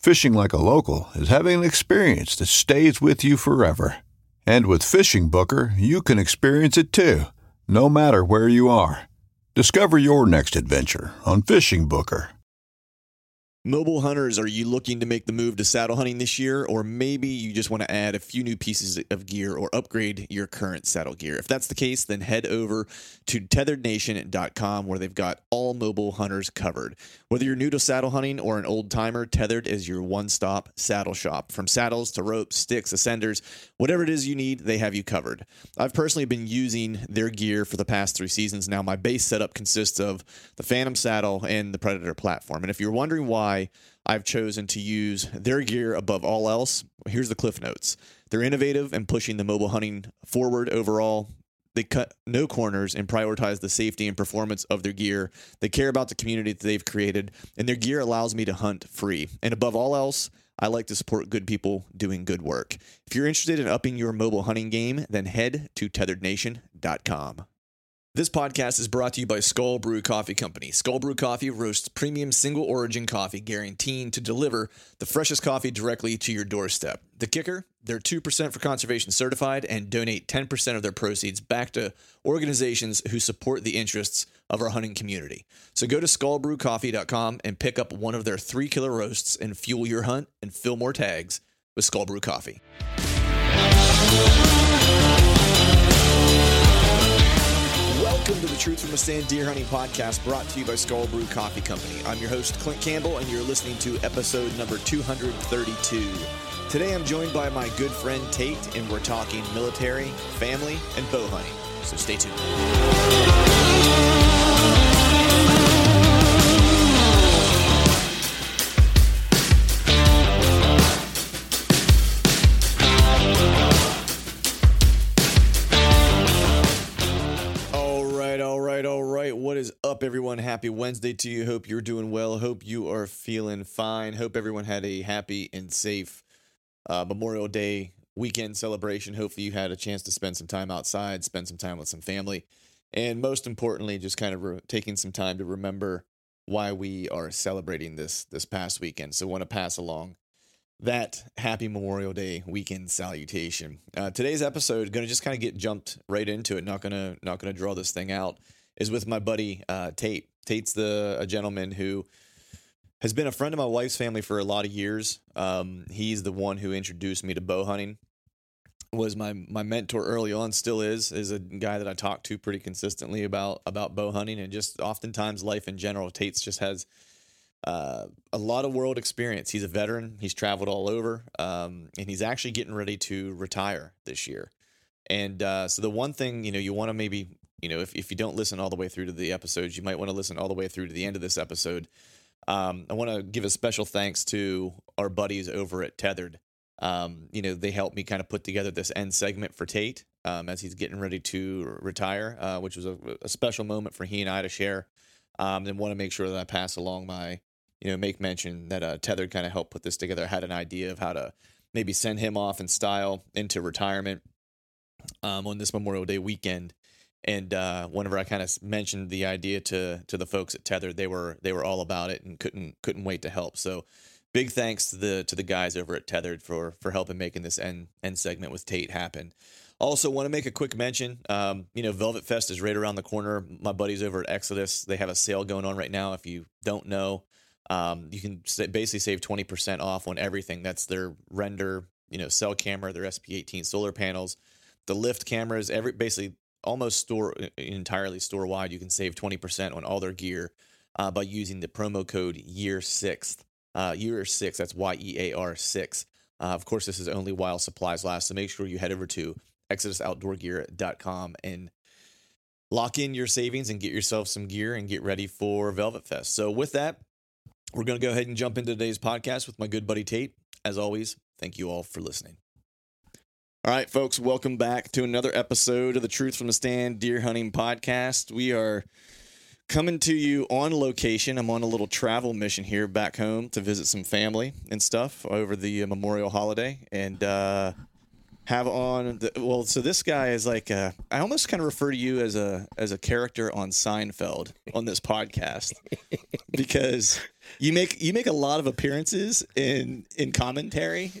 Fishing like a local is having an experience that stays with you forever. And with FishingBooker, you can experience it too, no matter where you are. Discover your next adventure on FishingBooker. Mobile hunters, are you looking to make the move to saddle hunting this year? Or maybe you just want to add a few new pieces of gear or upgrade your current saddle gear? If that's the case, then head over to tetherednation.com where they've got all mobile hunters covered. Whether you're new to saddle hunting or an old timer, Tethered is your one stop saddle shop. From saddles to ropes, sticks, ascenders, whatever it is you need, they have you covered. I've personally been using their gear for the past three seasons now. My base setup consists of the Phantom saddle and the Predator platform. And if you're wondering why, why I've chosen to use their gear above all else. Here's the cliff notes. They're innovative and pushing the mobile hunting forward overall. They cut no corners and prioritize the safety and performance of their gear. They care about the community that they've created, and their gear allows me to hunt free. And above all else, I like to support good people doing good work. If you're interested in upping your mobile hunting game, then head to tetherednation.com. This podcast is brought to you by Skull Brew Coffee Company. Skull Brew Coffee roasts premium single origin coffee, guaranteed to deliver the freshest coffee directly to your doorstep. The kicker? They're 2% for conservation certified and donate 10% of their proceeds back to organizations who support the interests of our hunting community. So go to skullbrewcoffee.com and pick up one of their three killer roasts and fuel your hunt and fill more tags with Skull Brew Coffee. Welcome to the Truth from a Stand Deer Hunting Podcast brought to you by Skull Brew Coffee Company. I'm your host, Clint Campbell, and you're listening to episode number 232. Today I'm joined by my good friend Tate, and we're talking military, family, and bow hunting. So stay tuned. All right, all right, all right. What is up, everyone? Happy Wednesday to you. Hope you're doing well. Hope you are feeling fine. Hope everyone had a happy and safe uh, Memorial Day weekend celebration. Hopefully, you had a chance to spend some time outside, spend some time with some family, and most importantly, just kind of re- taking some time to remember why we are celebrating this this past weekend. So, want to pass along that happy Memorial Day weekend salutation. Uh, today's episode going to just kind of get jumped right into it. Not gonna not gonna draw this thing out. Is with my buddy uh, Tate. Tate's the a gentleman who has been a friend of my wife's family for a lot of years. Um, he's the one who introduced me to bow hunting. Was my my mentor early on, still is, is a guy that I talk to pretty consistently about about bow hunting and just oftentimes life in general. Tate's just has uh, a lot of world experience. He's a veteran. He's traveled all over, um, and he's actually getting ready to retire this year. And uh, so the one thing you know you want to maybe you know if if you don't listen all the way through to the episodes, you might want to listen all the way through to the end of this episode. Um, I want to give a special thanks to our buddies over at Tethered. Um, you know, they helped me kind of put together this end segment for Tate um, as he's getting ready to retire, uh, which was a, a, special moment for he and I to share. Um, and want to make sure that I pass along my, you know, make mention that uh, Tethered kind of helped put this together. I had an idea of how to maybe send him off in style into retirement um, on this Memorial Day weekend. And uh, whenever I kind of mentioned the idea to to the folks at Tether, they were they were all about it and couldn't couldn't wait to help. So big thanks to the to the guys over at Tethered for for helping making this end end segment with Tate happen. Also, want to make a quick mention. Um, you know, Velvet Fest is right around the corner. My buddies over at Exodus, they have a sale going on right now. If you don't know, um, you can basically save twenty percent off on everything. That's their render, you know, cell camera, their SP18 solar panels, the lift cameras, every basically almost store entirely store wide. You can save twenty percent on all their gear uh, by using the promo code Year Sixth. Uh, year six. That's Y E A R six. Uh, of course, this is only while supplies last. So make sure you head over to ExodusOutdoorGear.com and lock in your savings and get yourself some gear and get ready for Velvet Fest. So with that, we're going to go ahead and jump into today's podcast with my good buddy Tate. As always, thank you all for listening. All right, folks, welcome back to another episode of the Truth from the Stand Deer Hunting Podcast. We are coming to you on location. I'm on a little travel mission here back home to visit some family and stuff over the Memorial holiday and uh, have on the, well so this guy is like uh, I almost kind of refer to you as a as a character on Seinfeld on this podcast because you make you make a lot of appearances in in commentary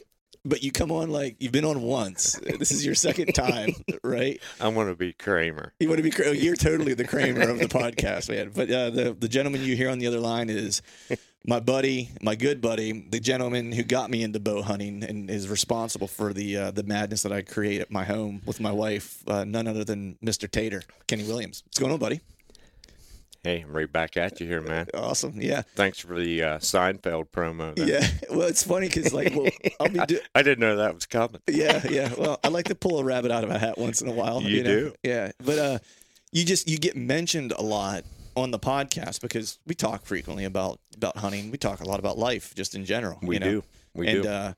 but you come on like you've been on once. This is your second time, right? I want to be Kramer. You want to be you're totally the Kramer of the podcast, man. But uh, the the gentleman you hear on the other line is my buddy, my good buddy, the gentleman who got me into bow hunting and is responsible for the uh, the madness that I create at my home with my wife, uh, none other than Mr. Tater, Kenny Williams. What's going on, buddy? Hey, I'm right back at you here, man. Awesome. Yeah. Thanks for the uh, Seinfeld promo. Then. Yeah. Well, it's funny because like, well, I'll be. Do- I, I, didn't know that was coming. Yeah. Yeah. Well, I like to pull a rabbit out of a hat once in a while. You, you know? do. Yeah. But uh, you just you get mentioned a lot on the podcast because we talk frequently about about hunting. We talk a lot about life just in general. We you know? do. We and, do. Uh,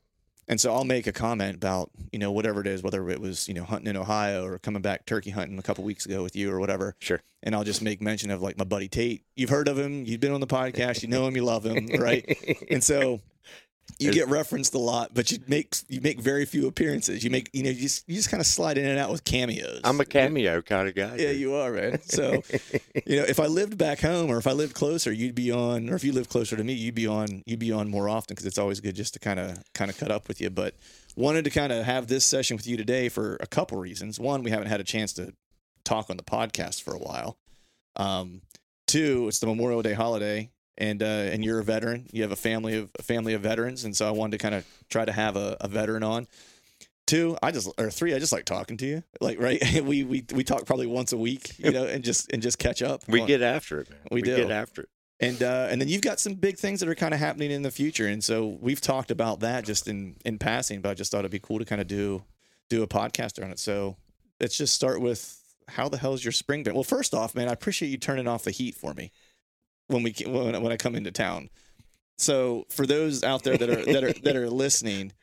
and so I'll make a comment about, you know, whatever it is, whether it was, you know, hunting in Ohio or coming back turkey hunting a couple weeks ago with you or whatever. Sure. And I'll just make mention of like my buddy Tate. You've heard of him. You've been on the podcast. You know him. You love him. Right. and so you get referenced a lot, but you make you make very few appearances. You make you know you just you just kind of slide in and out with cameos. I'm a cameo kind of guy. Yeah, dude. you are, man. So you know, if I lived back home or if I lived closer, you'd be on, or if you live closer to me, you'd be on. You'd be on more often because it's always good just to kind of kind of cut up with you. But wanted to kind of have this session with you today for a couple reasons. One, we haven't had a chance to talk on the podcast for a while. Um, two, it's the Memorial Day holiday, and uh, and you're a veteran. You have a family of a family of veterans, and so I wanted to kind of try to have a, a veteran on. Two, I just or three, I just like talking to you. Like right, we we we talk probably once a week, you know, and just and just catch up. We on, get after it, man. We do. get after it. and uh, and then you've got some big things that are kind of happening in the future, and so we've talked about that just in in passing. But I just thought it'd be cool to kind of do do a podcast on it. So let's just start with how the hell's your spring been? Well, first off, man, I appreciate you turning off the heat for me when we when, when I come into town. So for those out there that are that are that are listening,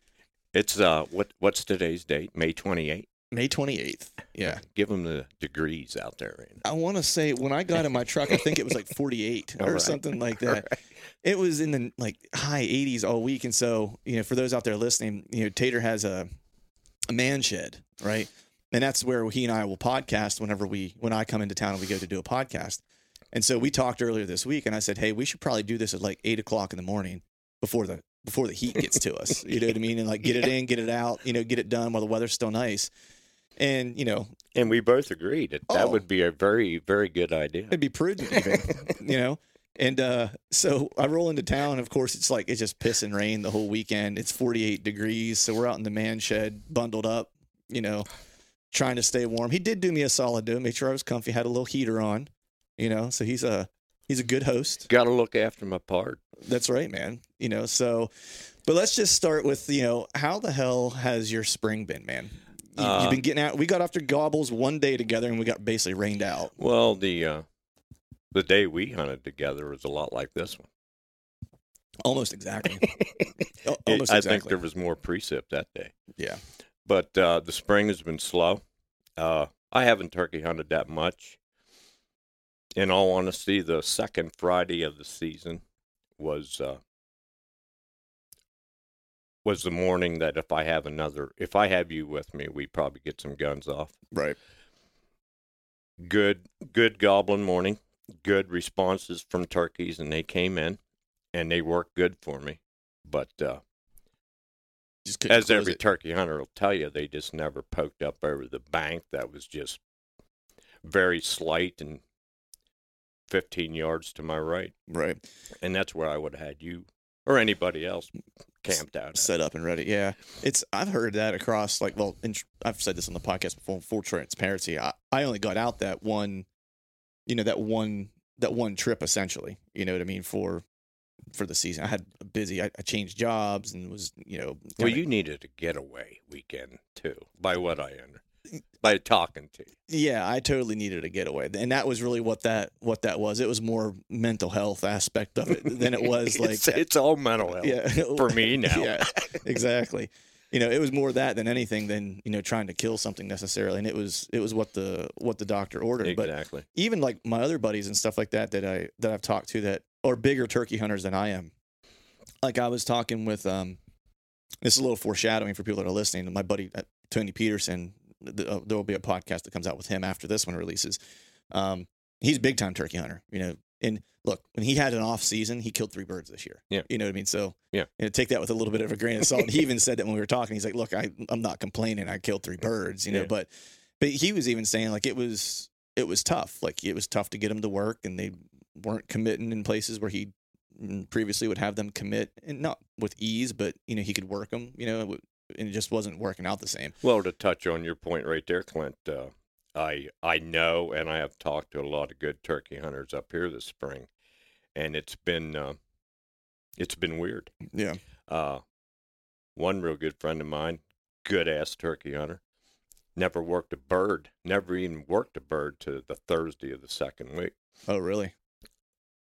It's uh, what what's today's date? May 28th. May twenty eighth. Yeah, Give them the degrees out there. Right. I want to say when I got in my truck, I think it was like forty eight or right. something like that. Right. it was in the like high 80s all week and so you know for those out there listening you know tater has a, a man shed right and that's where he and i will podcast whenever we when i come into town and we go to do a podcast and so we talked earlier this week and i said hey we should probably do this at like 8 o'clock in the morning before the before the heat gets to us. You know what i mean? And like get it in get it out you know get it done while the weather's still nice. And you know And we both agreed that that Oh. would be a very very good idea. it'd be prudent even you know? And uh so i roll into town of course it's like it's just piss and rain the whole weekend. It's 48 degrees so we're out in the man shed bundled up you know trying to stay warm. He did do me a solid though make sure i was comfy had a little heater on you know so he's a he's a good host Got to look after my part. that's right man you know so but let's just start with you know how the hell has your spring been man you, Uh, you've been getting out we got after gobbles one day together and we got basically rained out Well, the uh, the day we hunted together was a lot like this one. almost exactly Al- It- almost I think there was more precip that day. yeah but uh, the spring has been slow. Uh, I haven't turkey hunted that much. In all honesty, the second Friday of the season was uh, was the morning that if I have another, if I have you with me, we probably get some guns off. Right. Good, good gobbling morning. Good responses from turkeys, and they came in, and they worked good for me. But uh, Just as every it. turkey hunter will tell you, they just never poked up over the bank. That was just very slight and 15 yards to my right. right And that's where I would have had you or anybody else camped out. set up and ready. Yeah, it's I've heard that across like well, in, I've said this on the podcast before. Full transparency, I, I only got out that one, you know, that one that one trip essentially. You know what I mean for for the season. I had a busy. I, I changed jobs and was you know. Well, you needed a getaway weekend too, by what I under, by talking to you. Yeah, I totally needed a getaway, and that was really what that what that was. It was more mental health aspect of it than it was like it's, it's all mental health yeah for me now. yeah, exactly. You know, it was more that than anything than you know trying to kill something necessarily, and it was it was what the what the doctor ordered. But exactly. even like my other buddies and stuff like that that I that I've talked to that are bigger turkey hunters than I am. Like I was talking with um, this is a little foreshadowing for people that are listening. My buddy uh, Tony Peterson, there will be a podcast that comes out with him after this one releases. Um, he's a big time turkey hunter, you know. And look, when he had an off season, he killed three birds this year. Yeah. you know what I mean. So Yeah. you know, take that with a little bit of a grain of salt. he even said that when we were talking. He's like, "Look, I I'm not complaining. I killed three birds, you know." Yeah. But but he was even saying like it was it was tough. Like it was tough to get him to work, and they weren't committing in places where he mm, previously would have them commit, and not with ease, but you know he could work them. You know, and it just wasn't working out the same. Well, to touch on your point right there, Clint, uh, I I know, and I have talked to a lot of good turkey hunters up here this spring, and it's been uh, it's been weird. Yeah, Uh, one real good friend of mine, good ass turkey hunter, never worked a bird, never even worked a bird to the Thursday of the second week. Oh, really?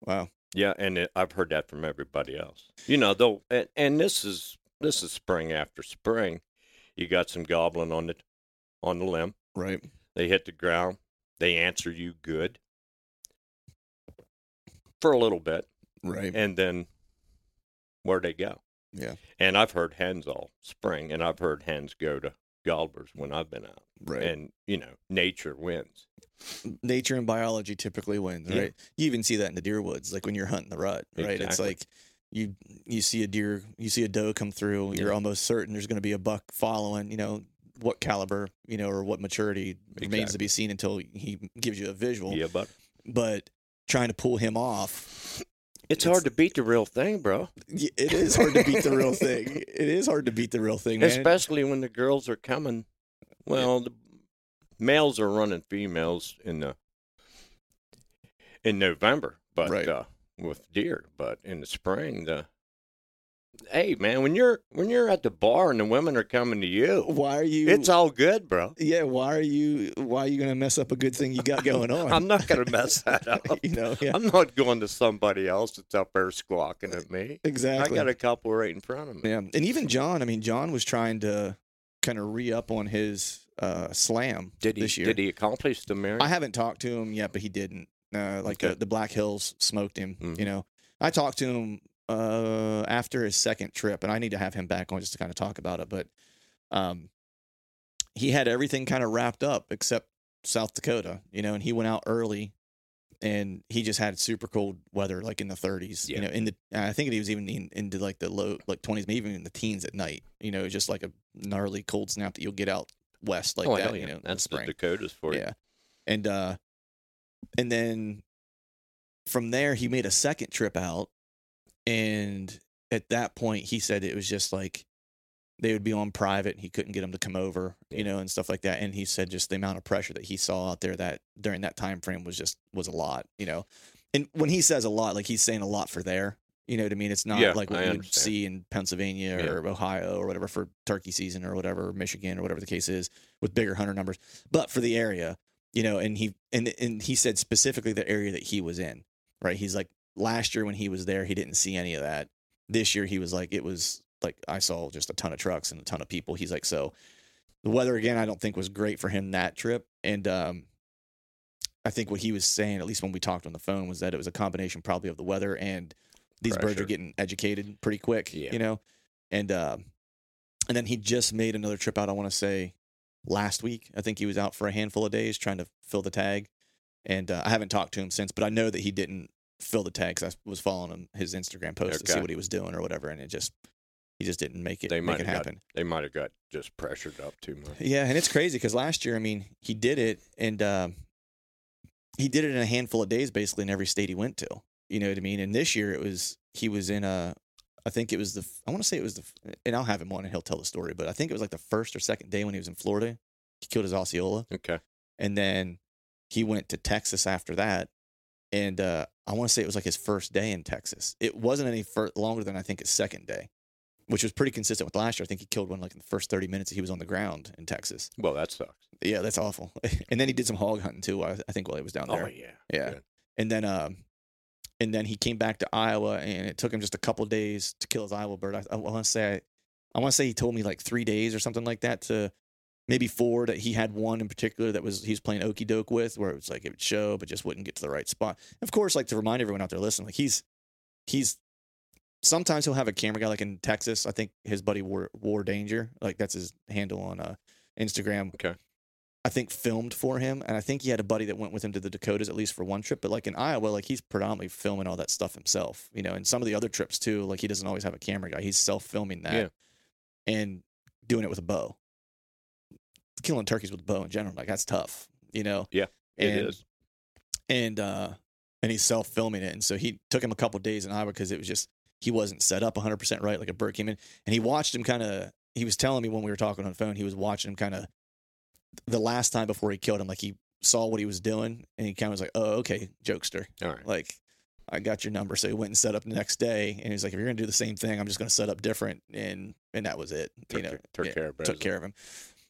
Wow. Yeah, and it, I've heard that from everybody else. You know, though, and, and this is this is spring after spring. You got some gobbling on the on the limb. Right. They hit the ground. They answer you good for a little bit, Right. and then where they go. Yeah. And I've heard hens all spring, and I've heard hens go to gobblers when I've been out. Right. And you know, nature wins. Nature and biology typically wins, Yeah. right? You even see that in the deer woods, like when you're hunting the rut, right? It's like you you see a deer, you see a doe come through, you're Yeah. almost certain there's going to be a buck following. You know what caliber, you know, or what maturity remains to be seen until he gives you a visual. Yeah, but But trying to pull him off, it's, It's- hard to beat the real thing, bro. it is hard to beat the real thing. It is hard to beat the real thing, man. Especially when the girls are coming. Well, the males are running females in the in November, but Right. uh, with deer. But in the spring, the hey man, when you're when you're at the bar and the women are coming to you, Why are you? it's all good, bro. yeah. Why are you? Why are you going to mess up a good thing you got going on? I'm not gonna mess that up. you know, yeah, I'm not going to somebody else that's up there squawking at me. exactly. I got a couple right in front of me. Yeah, and even John. I mean, John was trying to kind of re up on his uh, slam Did he? this year. Did he accomplish the marriage? I haven't talked to him yet, but he didn't. Uh, like Okay. the, the Black Hills smoked him. Mhm. You know, I talked to him uh, after his second trip, and I need to have him back on just to kind of talk about it. But um, he had everything kind of wrapped up except South Dakota. You know, and he went out early. And he just had super cold weather, like in the 30s. You know, in the I think he was even in, into like the low, like 20s, maybe even in the teens at night. You know, just like a gnarly cold snap that you'll get out west like oh, that. You know, that's the. Dakotas for you. Yeah. And uh and then from there he made a second trip out and at that point he said it was just like they would be on private and he couldn't get them to come over, you know, and stuff like that. And he said just the amount of pressure that he saw out there that during that time frame was just was a lot, you know. And when he says a lot, like he's saying a lot for there. You know what I mean? It's not Yeah, like what I you would see in Pennsylvania Yeah. or Ohio or whatever for turkey season or whatever, Michigan or whatever the case is with bigger hunter numbers. But for the area, you know, and he and and he said specifically the area that he was in, right? He's like last year when he was there, he didn't see any of that. This year he was like it was like I saw just a ton of trucks and a ton of people. He's like so the weather again I don't think was great for him that trip and um I think what he was saying at least when we talked on the phone was that it was a combination probably of the weather and these birds are getting educated pretty quick, Yeah. you know. And uh and then he just made another trip out. I want to say last week. I think he was out for a handful of days trying to fill the tag, and uh, I haven't talked to him since. But I know that he didn't fill the tag because I was following him his Instagram post to see what he was doing or whatever, and it just he just didn't make it They make might it have got they might have got just pressured up too much. Yeah, and it's crazy because last year, I mean, he did it, and uh, he did it in a handful of days, basically in every state he went to. You know what I mean? And this year, it was he was in a, I think it was the, I want to say it was the, and I'll have him on and he'll tell the story, but I think it was like the first or second day when he was in Florida, he killed his Osceola, Okay. and then he went to Texas after that, and uh, I want to say it was like his first day in Texas. It wasn't any fur- longer than I think his second day. Which was pretty consistent with last year. I think he killed one like in the first 30 minutes he was on the ground in Texas. Well, that sucks. Yeah, that's awful. and then he did some hog hunting too. I, I think while he was down there. Oh yeah. Yeah. Good. And then um, and then he came back to Iowa, and it took him just a couple days to kill his Iowa bird. I, I want to say, I, want to say he told me like three days or something like that to maybe four. That he had one in particular that was he was playing okey doke with, where it was like it would show, but just wouldn't get to the right spot. Of course, like to remind everyone out there listening, like he's he's sometimes he'll have a camera guy like in Texas. I think his buddy War, War Danger, like that's his handle on uh, Instagram. Okay. I think filmed for him, and I think he had a buddy that went with him to the Dakotas at least for one trip. But like in Iowa, like he's predominantly filming all that stuff himself, you know. And some of the other trips too, like he doesn't always have a camera guy; he's self filming that Yeah. and doing it with a bow. Killing turkeys with a bow in general, like that's tough, you know. Yeah, It and, is. and uh and he's self filming it and so he took him a couple days in Iowa because it was just he wasn't set up 100% right like a bird came in and he watched him kind of he was telling me when we were talking on the phone he was watching him kind of the last time before he killed him like he saw what he was doing and he kind of was like oh okay jokester All right. like I got your number so he went and set up the next day and he's like if you're gonna do the same thing I'm just gonna set up different and and that was it Took, you know took yeah, care of took care of him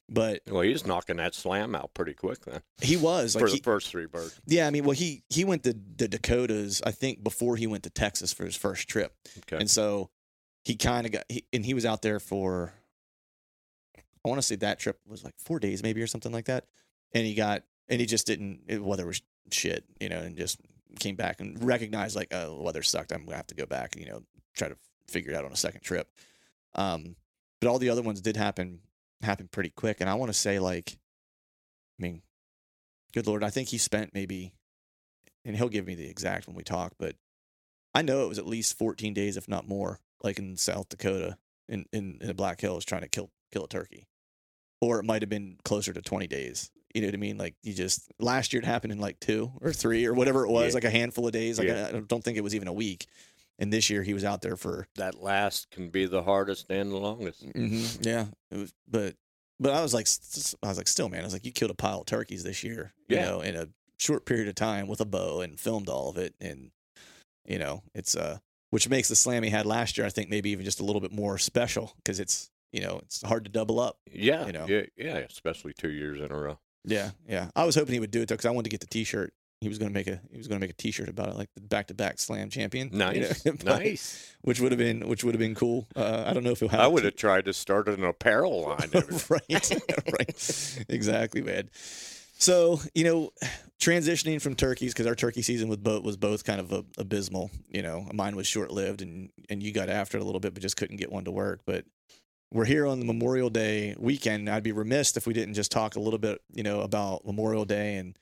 but Well, he's knocking that slam out pretty quick then he was like for he, the first three birds. Yeah, I mean, well, he he went to the Dakotas, I think, before he went to Texas for his first trip, Okay. and so he kind of got, he, and he was out there for, I want to say that trip was like four days, maybe or something like that, and he got, and he just didn't, it, weather was shit, you know, and just came back and recognized like, oh, weather sucked, I'm gonna have to go back, and you know, try to figure it out on a second trip. Um, but all the other ones did happen happen pretty quick, and I want to say like, I mean, good lord, I think he spent maybe, and he'll give me the exact when we talk, but I know it was at least 14 days, if not more, like in South Dakota, in in, in the Black Hills, trying to kill kill a turkey, or it might have been closer to 20 days. You know what I mean? Like you just last year it happened in like two or three or whatever it was, Yeah. like a handful of days. Like Yeah. I don't think it was even a week. And this year he was out there for That last can be the hardest and the longest. Mm-hmm. Yeah, it was, but but I was like, s- s- I was like, still, man, I was like, you killed a pile of turkeys this year, you Yeah. know, in a short period of time with a bow and filmed all of it, and you know, it's uh, which makes the slam he had last year, I think, maybe even just a little bit more special because it's you know, it's hard to double up. Yeah, You know. yeah, yeah, especially two years in a row. Yeah, yeah. I was hoping he would do it though, because I wanted to get the T-shirt. He was going to make a he was going to make a T-shirt about it, like the back-to-back slam champion. you know, Nice, but- nice. Which would have been which would have been cool. Uh, I don't know if he'll have. I would have tried to start an apparel line. right, right, exactly, man. So you know, transitioning from turkeys because our turkey season with both was both kind of a, abysmal. You know, mine was short lived, and and you got after it a little bit, but just couldn't get one to work. But we're here on the Memorial Day weekend. I'd be remiss if we didn't just talk a little bit, you know, about Memorial Day and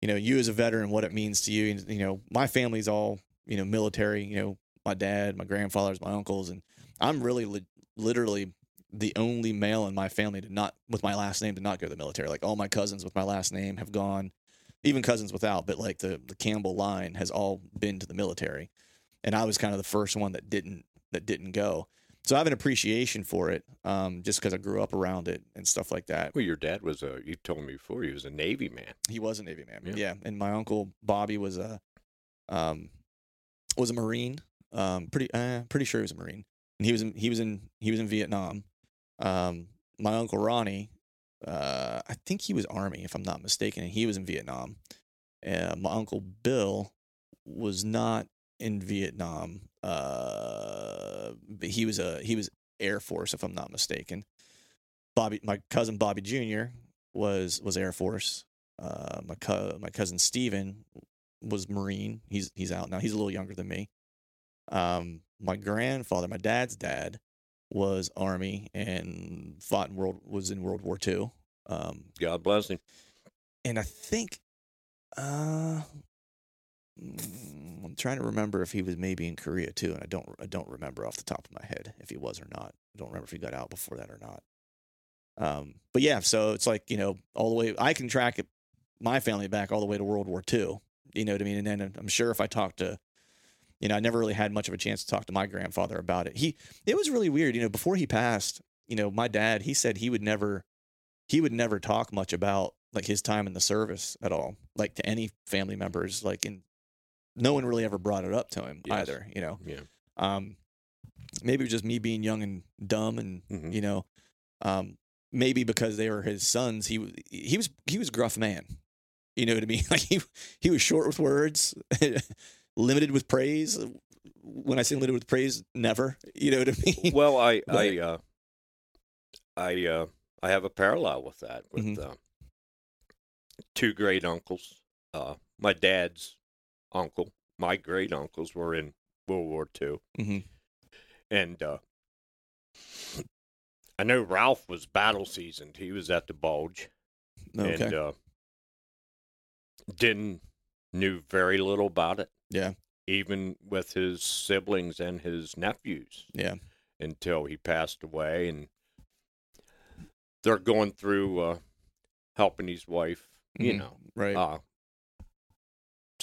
you know you as a veteran, what it means to you. And you know, my family's all you know military. You know, my dad, my grandfathers, my uncles, and I'm really li- literally the only male in my family to not with my last name to not go to the military. Like all my cousins with my last name have gone, even cousins without, but like the the Campbell line has all been to the military, and I was kind of the first one that didn't that didn't go. So I have an appreciation for it, um, just because I grew up around it and stuff like that. Well, your dad was a. You told me before he was a Navy man. He was a Navy man, Yeah. yeah. And my uncle Bobby was a, um, was a Marine. Um, pretty, uh, pretty sure he was a Marine. And he was in, he was in, he was in Vietnam. Um, my uncle Ronnie, uh, I think he was Army, if I'm not mistaken, and he was in Vietnam. Uh, my uncle Bill was not in Vietnam. Uh, but he was a he was Air Force, if I'm not mistaken. Bobby, my cousin Bobby Jr. was was Air Force. Uh, my co- my cousin Steven was Marine. He's he's out now. He's a little younger than me. Um, my grandfather, my dad's dad, was Army and fought in World was in World War II. Um, God bless him. and I think uh I'm trying to remember if he was maybe in Korea too, and I don't I don't remember off the top of my head if he was or not. I don't remember if he got out before that or not. Um, but yeah, so it's like you know all the way I can track it, my family back all the way to World War II. You know what I mean? And then I'm sure if I talk to, you know, I never really had much of a chance to talk to my grandfather about it. He it was really weird. You know, before he passed, you know, my dad he said he would never he would never talk much about like his time in the service at all, like to any family members. Like, and no one really ever brought it up to him Yes. either. You know, Yeah. um, maybe it was just me being young and dumb, and Mhm. you know, um, maybe because they were his sons, he he was he was a gruff man. You know what I mean? Like he he was short with words, limited with praise. When I say limited with praise, never. You know what I mean? Well, I But- I uh, I uh, I have a parallel with that with Mhm. uh, two great uncles. Uh, my dad's uncle, my great uncles were in World War II, Mhm. and uh, I know Ralph was battle seasoned. He was at the Bulge, Okay. and uh, didn't knew very little about it. Yeah. even with his siblings and his nephews yeah. until he passed away and they're going through uh helping his wife you Mhm. know Right. uh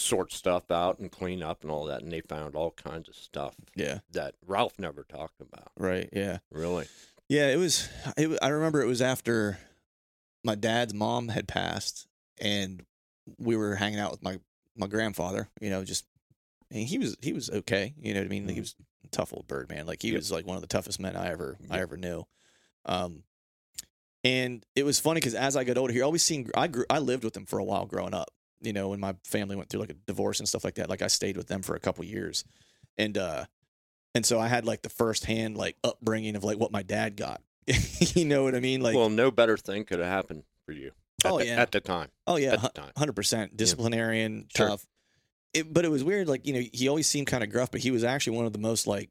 sort stuff out and clean up and all that and they found all kinds of stuff yeah. that Ralph never talked about Right. Yeah. really Yeah, it was. It, I remember it was after my dad's mom had passed, and we were hanging out with my my grandfather. You know, just and he was he was okay. You know what I mean? Like, he was a tough old bird man. Like he Yep. was like one of the toughest men I ever I ever knew. Um, and it was funny because as I got older, he always seen I grew I lived with him for a while growing up. You know, when my family went through like a divorce and stuff like that. Like I stayed with them for a couple years, and uh, and so I had like the first hand like upbringing of like what my dad got. you know what I mean? Like, well no better thing could have happened for you at, Oh, the, yeah. at the time oh yeah, hundred percent disciplinarian, Sure. tough. It, but it was weird. Like you know, he always seemed kind of gruff, but he was actually one of the most like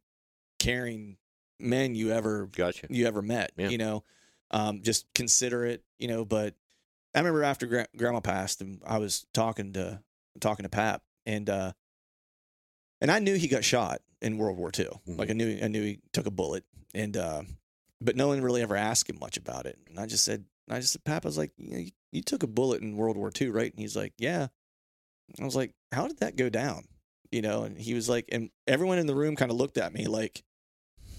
caring men you ever gotcha you ever met. Yeah. You know, um, just considerate. You know, but I remember after gra- Grandma passed, and I was talking to talking to Pap, and uh, and I knew he got shot in World War II. Mhm. Like I knew I knew he took a bullet, and uh, but no one really ever asked him much about it. And I just said, I just said, Pap, I was like, you, know, you, you took a bullet in World War II, right? And he's like, yeah. I was like, how did that go down? You know, and he was like, and everyone in the room kind of looked at me like,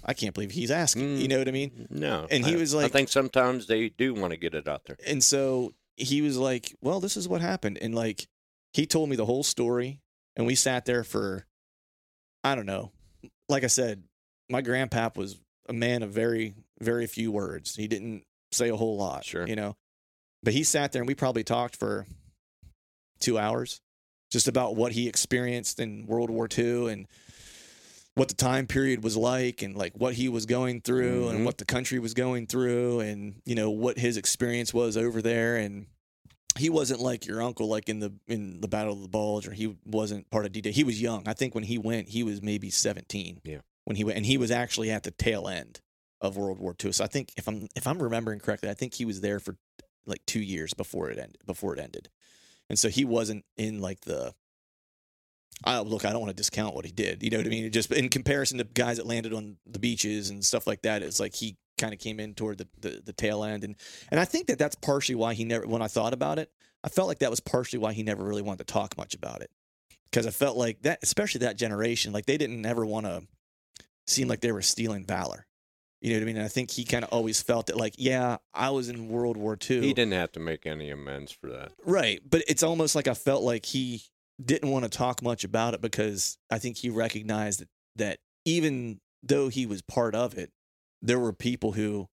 I can't believe he's asking. You Mm. know what I mean? no And he I- was like, I think sometimes they do want to get it out there And so he was like, well, this is what happened. And like, he told me the whole story. And we sat there for, I don't know. Like I said, my grandpap was a man of very, very few words. He didn't say a whole lot, Sure. you know. But he sat there and we probably talked for two hours just about what he experienced in World War II and what the time period was like and like what he was going through and Mhm. what the country was going through and you know what his experience was over there. And he wasn't like your uncle like in the in the battle of the bulge or he wasn't part of d-day he was young. I think when he went he was maybe 17 Yeah. when he went and he was actually at the tail end of world war ii so i think if i'm if i'm remembering correctly i think he was there for like two years before it ended before it ended. And so he wasn't in like the I look, I don't want to discount what he did. You know what I mean? It just in comparison to guys that landed on the beaches and stuff like that, it's like he kind of came in toward the, the the tail end, and and I think that that's partially why he never. When I thought about it, I felt like that was partially why he never really wanted to talk much about it, because I felt like that, especially that generation, like they didn't ever want to seem like they were stealing valor. You know what I mean? And I think he kind of always felt that, like, yeah, I was in World War II. he didn't have to make any amends for that Right. But it's almost like I felt like he didn't want to talk much about it because I think he recognized that, that even though he was part of it, there were people who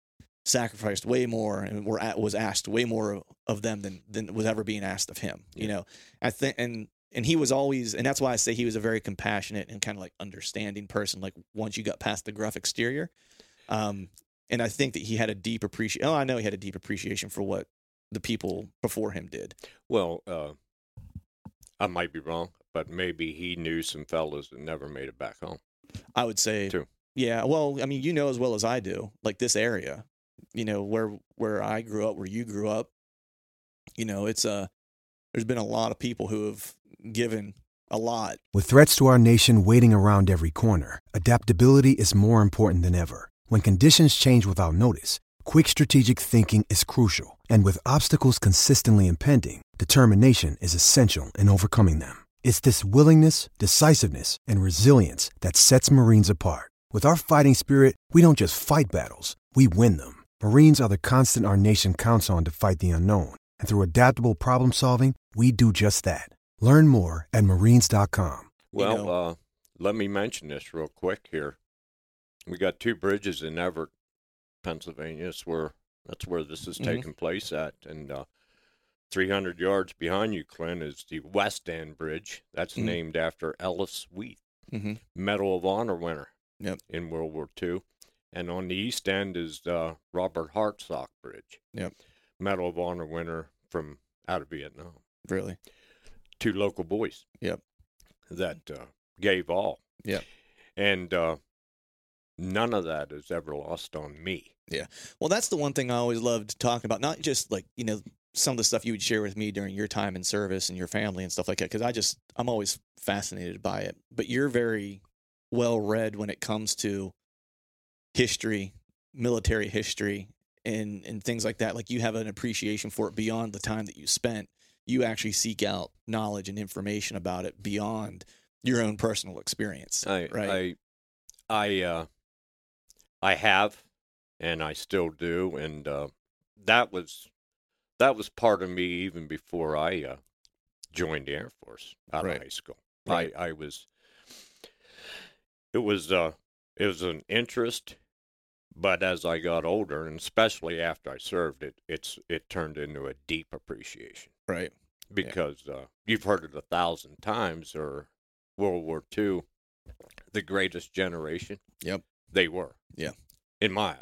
sacrificed way more and were at, was asked way more of them than than was ever being asked of him. You know, I think and and he was always and that's why I say he was a very compassionate and kind of like understanding person. Like once you got past the gruff exterior, um, and I think that he had a deep appreciation. Oh, I know he had a deep appreciation for what the people before him did. Well, uh, I might be wrong, but maybe he knew some fellas that never made it back home. I would say True. Yeah, well, I mean, you know as well as I do, like this area, you know, where where I grew up, where you grew up, you know, it's a there's been a lot of people who have given a lot. With threats to our nation waiting around every corner, adaptability is more important than ever. When conditions change without notice, quick strategic thinking is crucial. And with obstacles consistently impending, determination is essential in overcoming them. It's this willingness, decisiveness, and resilience that sets Marines apart. With our fighting spirit, we don't just fight battles, we win them. Marines are the constant our nation counts on to fight the unknown. And through adaptable problem solving, we do just that. Learn more at marines.com. Well, know- uh, let me mention this real quick here. We got two bridges in Everett, Pennsylvania. That's where that's where this is Mhm. taking place at, and uh, 300 yards behind you, Clint, is the West End Bridge. That's Mhm. named after Ellis Weicht, Mm-hmm. Medal of Honor winner Yep. in World War II. And on the east end is uh, Robert Hartsock Bridge. Yep. Medal of Honor winner from out of Vietnam. Really? Two local boys. Yep. That uh, gave all. Yep. And uh, none of that is ever lost on me. Yeah. Well, that's the one thing I always loved talking about. Not just like you know some of the stuff you would share with me during your time in service and your family and stuff like that. Because I just I'm always fascinated by it. But you're very well read when it comes to history, military history, and and things like that. Like you have an appreciation for it beyond the time that you spent. You actually seek out knowledge and information about it beyond your own personal experience. I right? I I uh I have and I still do and uh that was that was part of me even before I uh joined the Air Force out Right. of high school. Right. I I was it was uh it was an interest but as I got older and especially after I served it it's it turned into a deep appreciation right. because uh, you've heard it a thousand times or World War II, the greatest generation. Yep. They were. Yeah. In my eyes.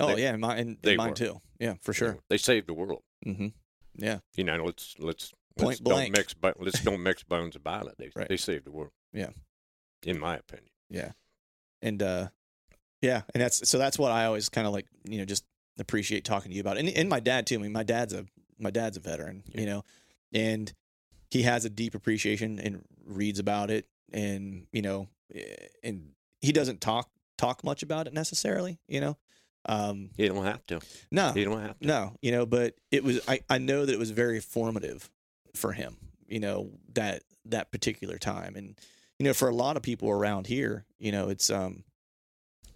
Oh They- yeah, mine and, they and mine were. too. Yeah, for sure. They saved the world. Mm-hmm. Yeah. You know, let's let's Point let's blank. don't mix but let's don't mix bones about it. They Right. they saved the world. Yeah. In my opinion. Yeah. And uh yeah and that's so that's what i always kind of like you know just appreciate talking to you about and, and my dad too i mean my dad's a my dad's a veteran you know and he has a deep appreciation and reads about it and you know eh, and he doesn't talk talk much about it necessarily you know um You don't have to. no You don't have to. no, you know, but it was I, I know that it was very formative for him, you know, that that particular time. And you know, for a lot of people around here, you know, it's um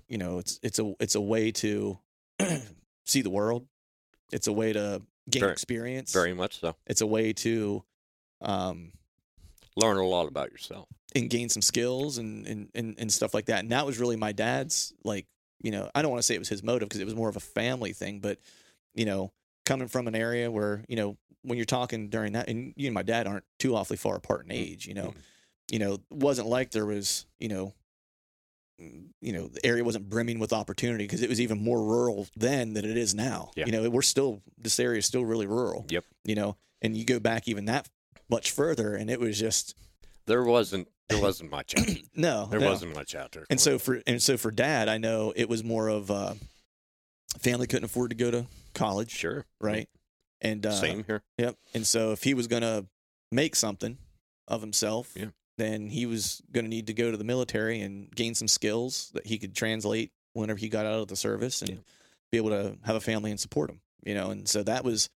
you know, it's it's a it's a way to see the world. It's a way to gain Very- experience. Very much so. It's a way to um Learn a lot about yourself. and gain some skills and, and, and, and stuff like that. And that was really my dad's, like, you know, I don't want to say it was his motive because it was more of a family thing, but, you know, coming from an area where, you know, when you're talking during that, and you and my dad aren't too awfully far apart in age, you know, Mhm. you know, wasn't like there was, you know, mm, you know, the area wasn't brimming with opportunity because it was even more rural then than it is now. Yeah. You know, we're still, this area is still really rural. Yep. You know, and you go back even that much further and it was just, There wasn't there wasn't much out there. no, There no. wasn't much out there. And so for and so for dad, I know it was more of uh, family couldn't afford to go to college, sure. right? And uh, Same here. Yep. And so if he was gonna make something of himself, Yeah. then he was gonna need to go to the military and gain some skills that he could translate whenever he got out of the service and Yeah. be able to have a family and support him. You know, and so that was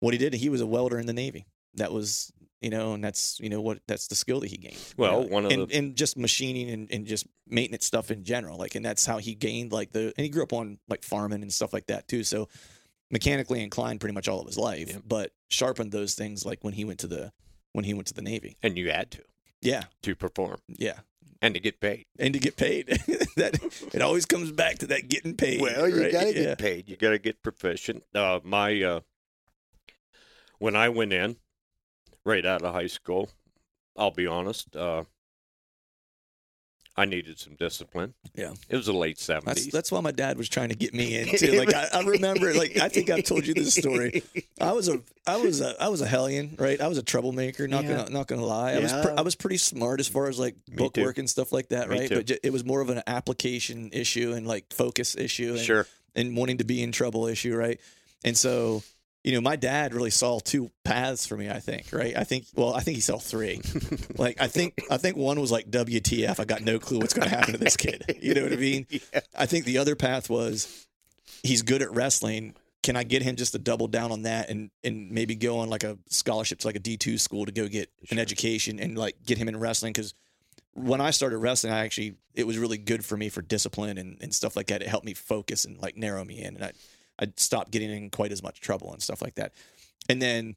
what he did. He was a welder in the Navy. That was you know, and that's you know what that's the skill that he gained. you Well, know, one of and, the- and just machining and, and just maintenance stuff in general. Like, and that's how he gained like the and he grew up on like farming and stuff like that too. So mechanically inclined pretty much all of his life, Yep. but sharpened those things like when he went to the when he went to the Navy. And you had to Yeah, to perform yeah, and to get paid. and to get paid. that it always comes back to that getting paid. Well, you right? gotta yeah. get paid. You gotta get proficient. Uh, my uh, when I went in right out of high school, I'll be honest. Uh, I needed some discipline. Yeah. It was the late seventies. that's why my dad was trying to get me into. Like I, I remember, like I think I've told you this story. I was a I was a I was a hellion, right? I was a troublemaker. Not Yeah. gonna not gonna lie. I was pre- I was pretty smart as far as like Me book too. work and stuff like that, Me right? too. But j- it was more of an application issue and like focus issue. And, Sure. and wanting to be in trouble issue, right? And so, you know, my dad really saw two paths for me. I think, right? I think, well, I think he saw three. like, I think, I think one was like WTF. I got no clue what's going to happen to this kid. You know what I mean? I think the other path was he's good at wrestling. Can I get him just to double down on that and and maybe go on like a scholarship to like a D two school to go get an education and like get him in wrestling because when I started wrestling, I actually it was really good for me for discipline and, and stuff like that. It helped me focus and like narrow me in, and I I stopped getting in quite as much trouble and stuff like that. And then,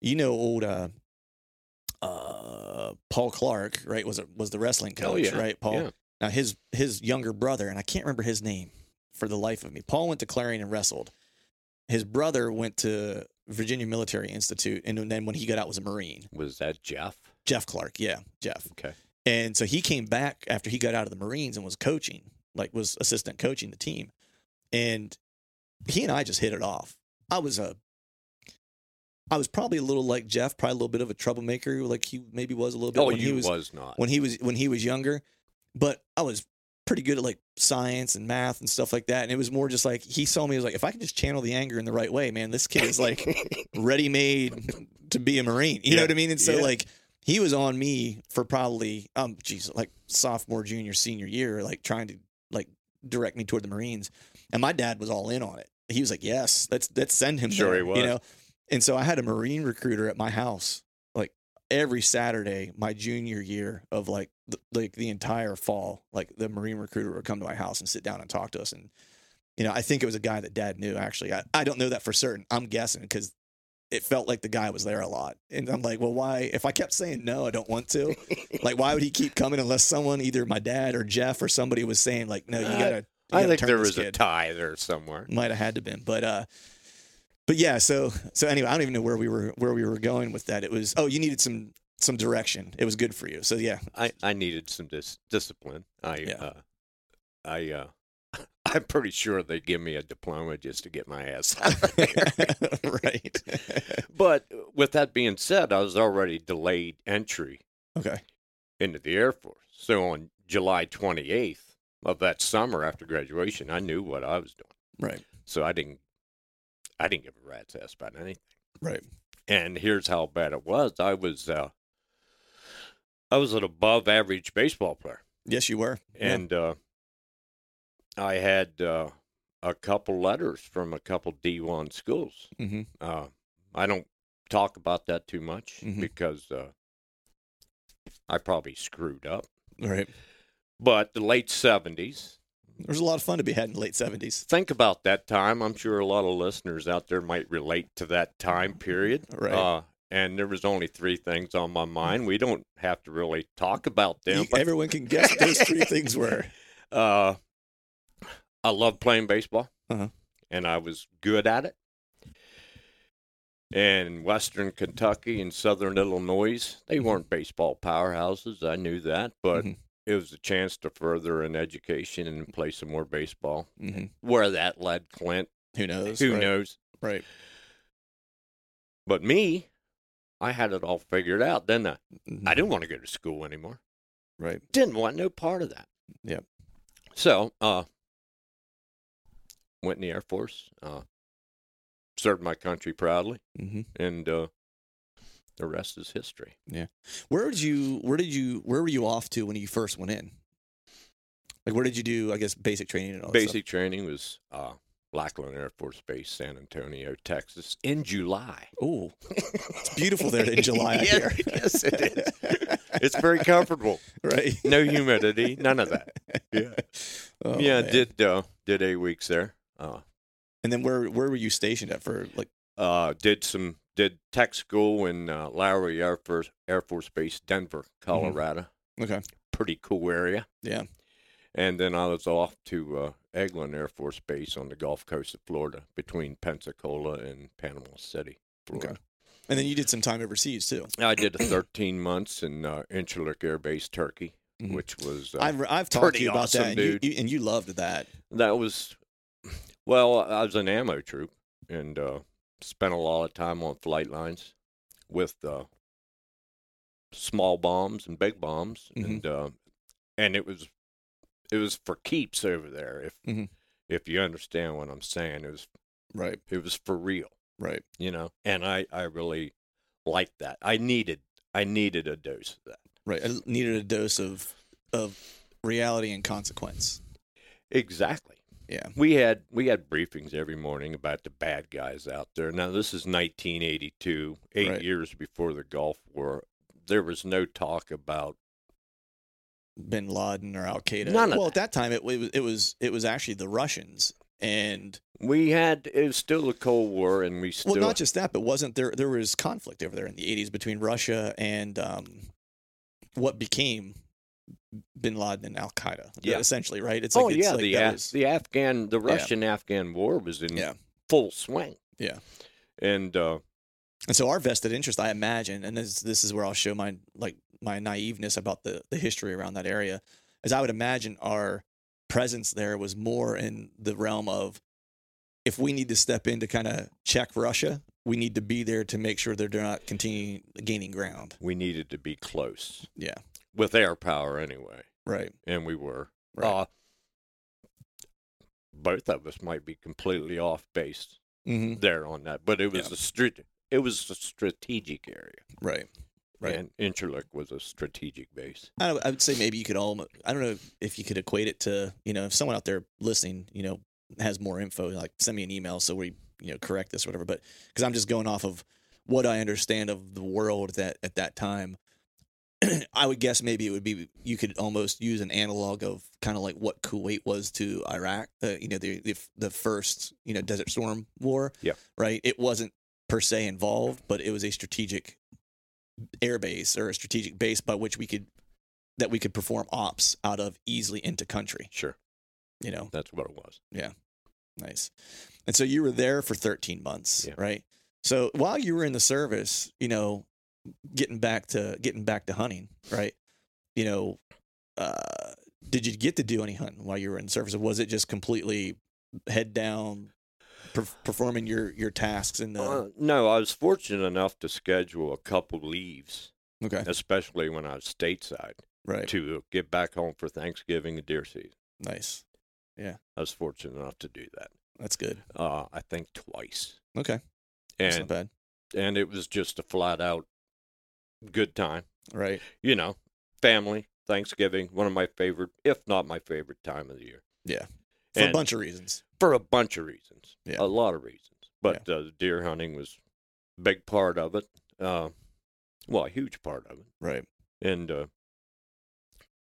you know, old uh, uh, Paul Clark, right, was a, was the wrestling coach, Oh, yeah. right? Paul. Yeah. Now his his younger brother, and I can't remember his name for the life of me. Paul went to Clarion and wrestled. His brother went to Virginia Military Institute, and then when he got out was a Marine. Was that Jeff? Jeff Clark, yeah, Jeff. Okay. And so he came back after he got out of the Marines and was coaching, like was assistant coaching the team. And he and I just hit it off. I was a I was probably a little like Jeff, probably a little bit of a troublemaker, like he maybe was a little bit Oh, when you he was, was, not. when he was when he was younger. But I was pretty good at like science and math and stuff like that. And it was more just like he saw me as like if I could just channel the anger in the right way, man, this kid is like ready made to be a Marine. You know what I mean? And so Yeah. like he was on me for probably um geez, like sophomore, junior, senior year, like trying to like direct me toward the Marines. And my dad was all in on it. He was like, Yes, let's let's send him Sure there," he was. You know? And so I had a Marine recruiter at my house like every Saturday, my junior year of like the, like the entire fall, like the Marine recruiter would come to my house and sit down and talk to us. And you know, I think it was a guy that Dad knew. Actually, I, I don't know that for certain. I'm guessing because it felt like the guy was there a lot. And I'm like, well, why? If I kept saying no, I don't want to. like, why would he keep coming unless someone, either my dad or Jeff or somebody, was saying like, no, you Uh, gotta. I think there was a tie there somewhere. Might have had to been, but uh, but yeah. So so anyway, I don't even know where we were where we were going with that. It was oh, you needed some some direction. It was good for you. So yeah, I, I needed some dis- discipline. I Yeah. uh, I uh, I'm pretty sure they give me a diploma just to get my ass out of there. right. but with that being said, I was already delayed entry okay. into the Air Force. So on July 28th of that summer after graduation, I knew what I was doing. Right. So I didn't I didn't give a rat's ass about anything. Right. And here's how bad it was. I was uh, I was an above average baseball player. Yes, you were. Yeah. and uh, I had uh, a couple letters from a couple D1 schools. Mhm. Uh, I don't talk about that too much Mhm. because uh, I probably screwed up. right. But the late 70s, There was a lot of fun to be had in the late seventies. think about that time. I'm sure a lot of listeners out there might relate to that time period. Right. Uh, and there was only three things on my mind. We don't have to really talk about them. You- but Everyone can guess what those three things were. Uh, I love playing baseball, Uh-huh. and I was good at it. And Western Kentucky and Southern Illinois, they weren't baseball powerhouses. I knew that, but Mhm. It was a chance to further an education and play some more baseball. hmm Where that led Clint, Who knows? who right. knows? Right. But me, I had it all figured out. didn't I, Mhm. I didn't want to go to school anymore. Right. Didn't want no part of that. Yep. So, uh, went in the Air Force, uh, served my country proudly, hmm and uh, the rest is history. Yeah. Where did you? Where did you? Where were you off to when you first went in? Like, where did you do? I guess basic training and all Basic training was uh, Lackland Air Force Base, San Antonio, Texas, in July. Oh, it's beautiful there in July. I hear. yes, it is. It's very comfortable. right. No humidity, none of that. Yeah, Oh, yeah. man. Did uh, did eight weeks there. Uh, And then where where were you stationed at for like? uh, did some did tech school in uh, Lowry Air Force Air Force Base, Denver, Colorado. Okay. Pretty cool area. Yeah. And then I was off to uh, Eglin Air Force Base on the Gulf Coast of Florida, between Pensacola and Panama City, Florida. Okay. And then you did some time overseas too. I did 13 months in uh, Incirlik Air Base, Turkey. Mhm. which was uh, I've I've talked to you about awesome, that, and you, you, and you loved that. that was well. I was an ammo troop and uh, spent a lot of time on flight lines with uh, small bombs and big bombs, Mhm. and uh, and it was it was for keeps over there. If Mhm. if you understand what I'm saying, it was Right, it was for real. right. you know and i i really liked that i needed i needed a dose of that Right. I needed a dose of of reality and consequence. exactly Yeah. we had we had briefings every morning about the bad guys out there now this is 1982 eight Right. years before the gulf war there was no talk about Bin Laden or Al Qaeda. None well, at that time, it, was it was it was actually the Russians, and we had it was still the cold war and we still well, not just that, but wasn't there there was conflict over there in the '80s between Russia and um, what became Bin Laden and Al Qaeda. Yeah. essentially, right? It's oh like, it's yeah like the Af- was- the afghan the Yeah. russian afghan war was in Yeah. full swing Yeah. and uh And so our vested interest, I imagine, and this this is where I'll show my like my naiveness about the the history around that area, is I would imagine our presence there was more in the realm of if we need to step in to kind of check Russia, we need to be there to make sure that they're not continuing gaining ground. we needed to be close Yeah. With air power anyway Right. and we were. Right. Uh, both of us might be completely off base hmm there on that, but it was Yeah. a strat- It was a strategic area, Right. Right. and Incirlik was a strategic base. I, I would say maybe you could all. I don't know if you could equate it to, you know, if someone out there listening, you know, has more info, like send me an email so we, you know, correct this or whatever. But because I'm just going off of what I understand of the world that at that time, I would guess maybe it would be, you could almost use an analog of kind of like what Kuwait was to Iraq, the, you know, the, the, the first, you know, Desert Storm war. Yeah. Right. It wasn't per se involved, but it was a strategic air base or a strategic base by which we could that we could perform ops out of easily into country. Sure, You know, that's what it was. Yeah, nice. And so you were there for 13 months, Yeah. right? So while you were in the service, you know, getting back to getting back to hunting, right? You know, uh, did you get to do any hunting while you were in service, or was it just completely head down, per- performing your your tasks in the? Uh, no, I was fortunate enough to schedule a couple leaves, okay, especially when I was stateside, right, to get back home for Thanksgiving and deer season. nice. Yeah. I was fortunate enough to do that. That's good. Uh, I think twice, Okay, that's not bad. and it was just a flat out good time. Right, You know, family, Thanksgiving, one of my favorite, if not my favorite time of the year, yeah, for a bunch of reasons. for a bunch of reasons, Yeah. a lot of reasons. But uh, deer hunting was a big part of it. Uh, well, a huge part of it, Right, and uh,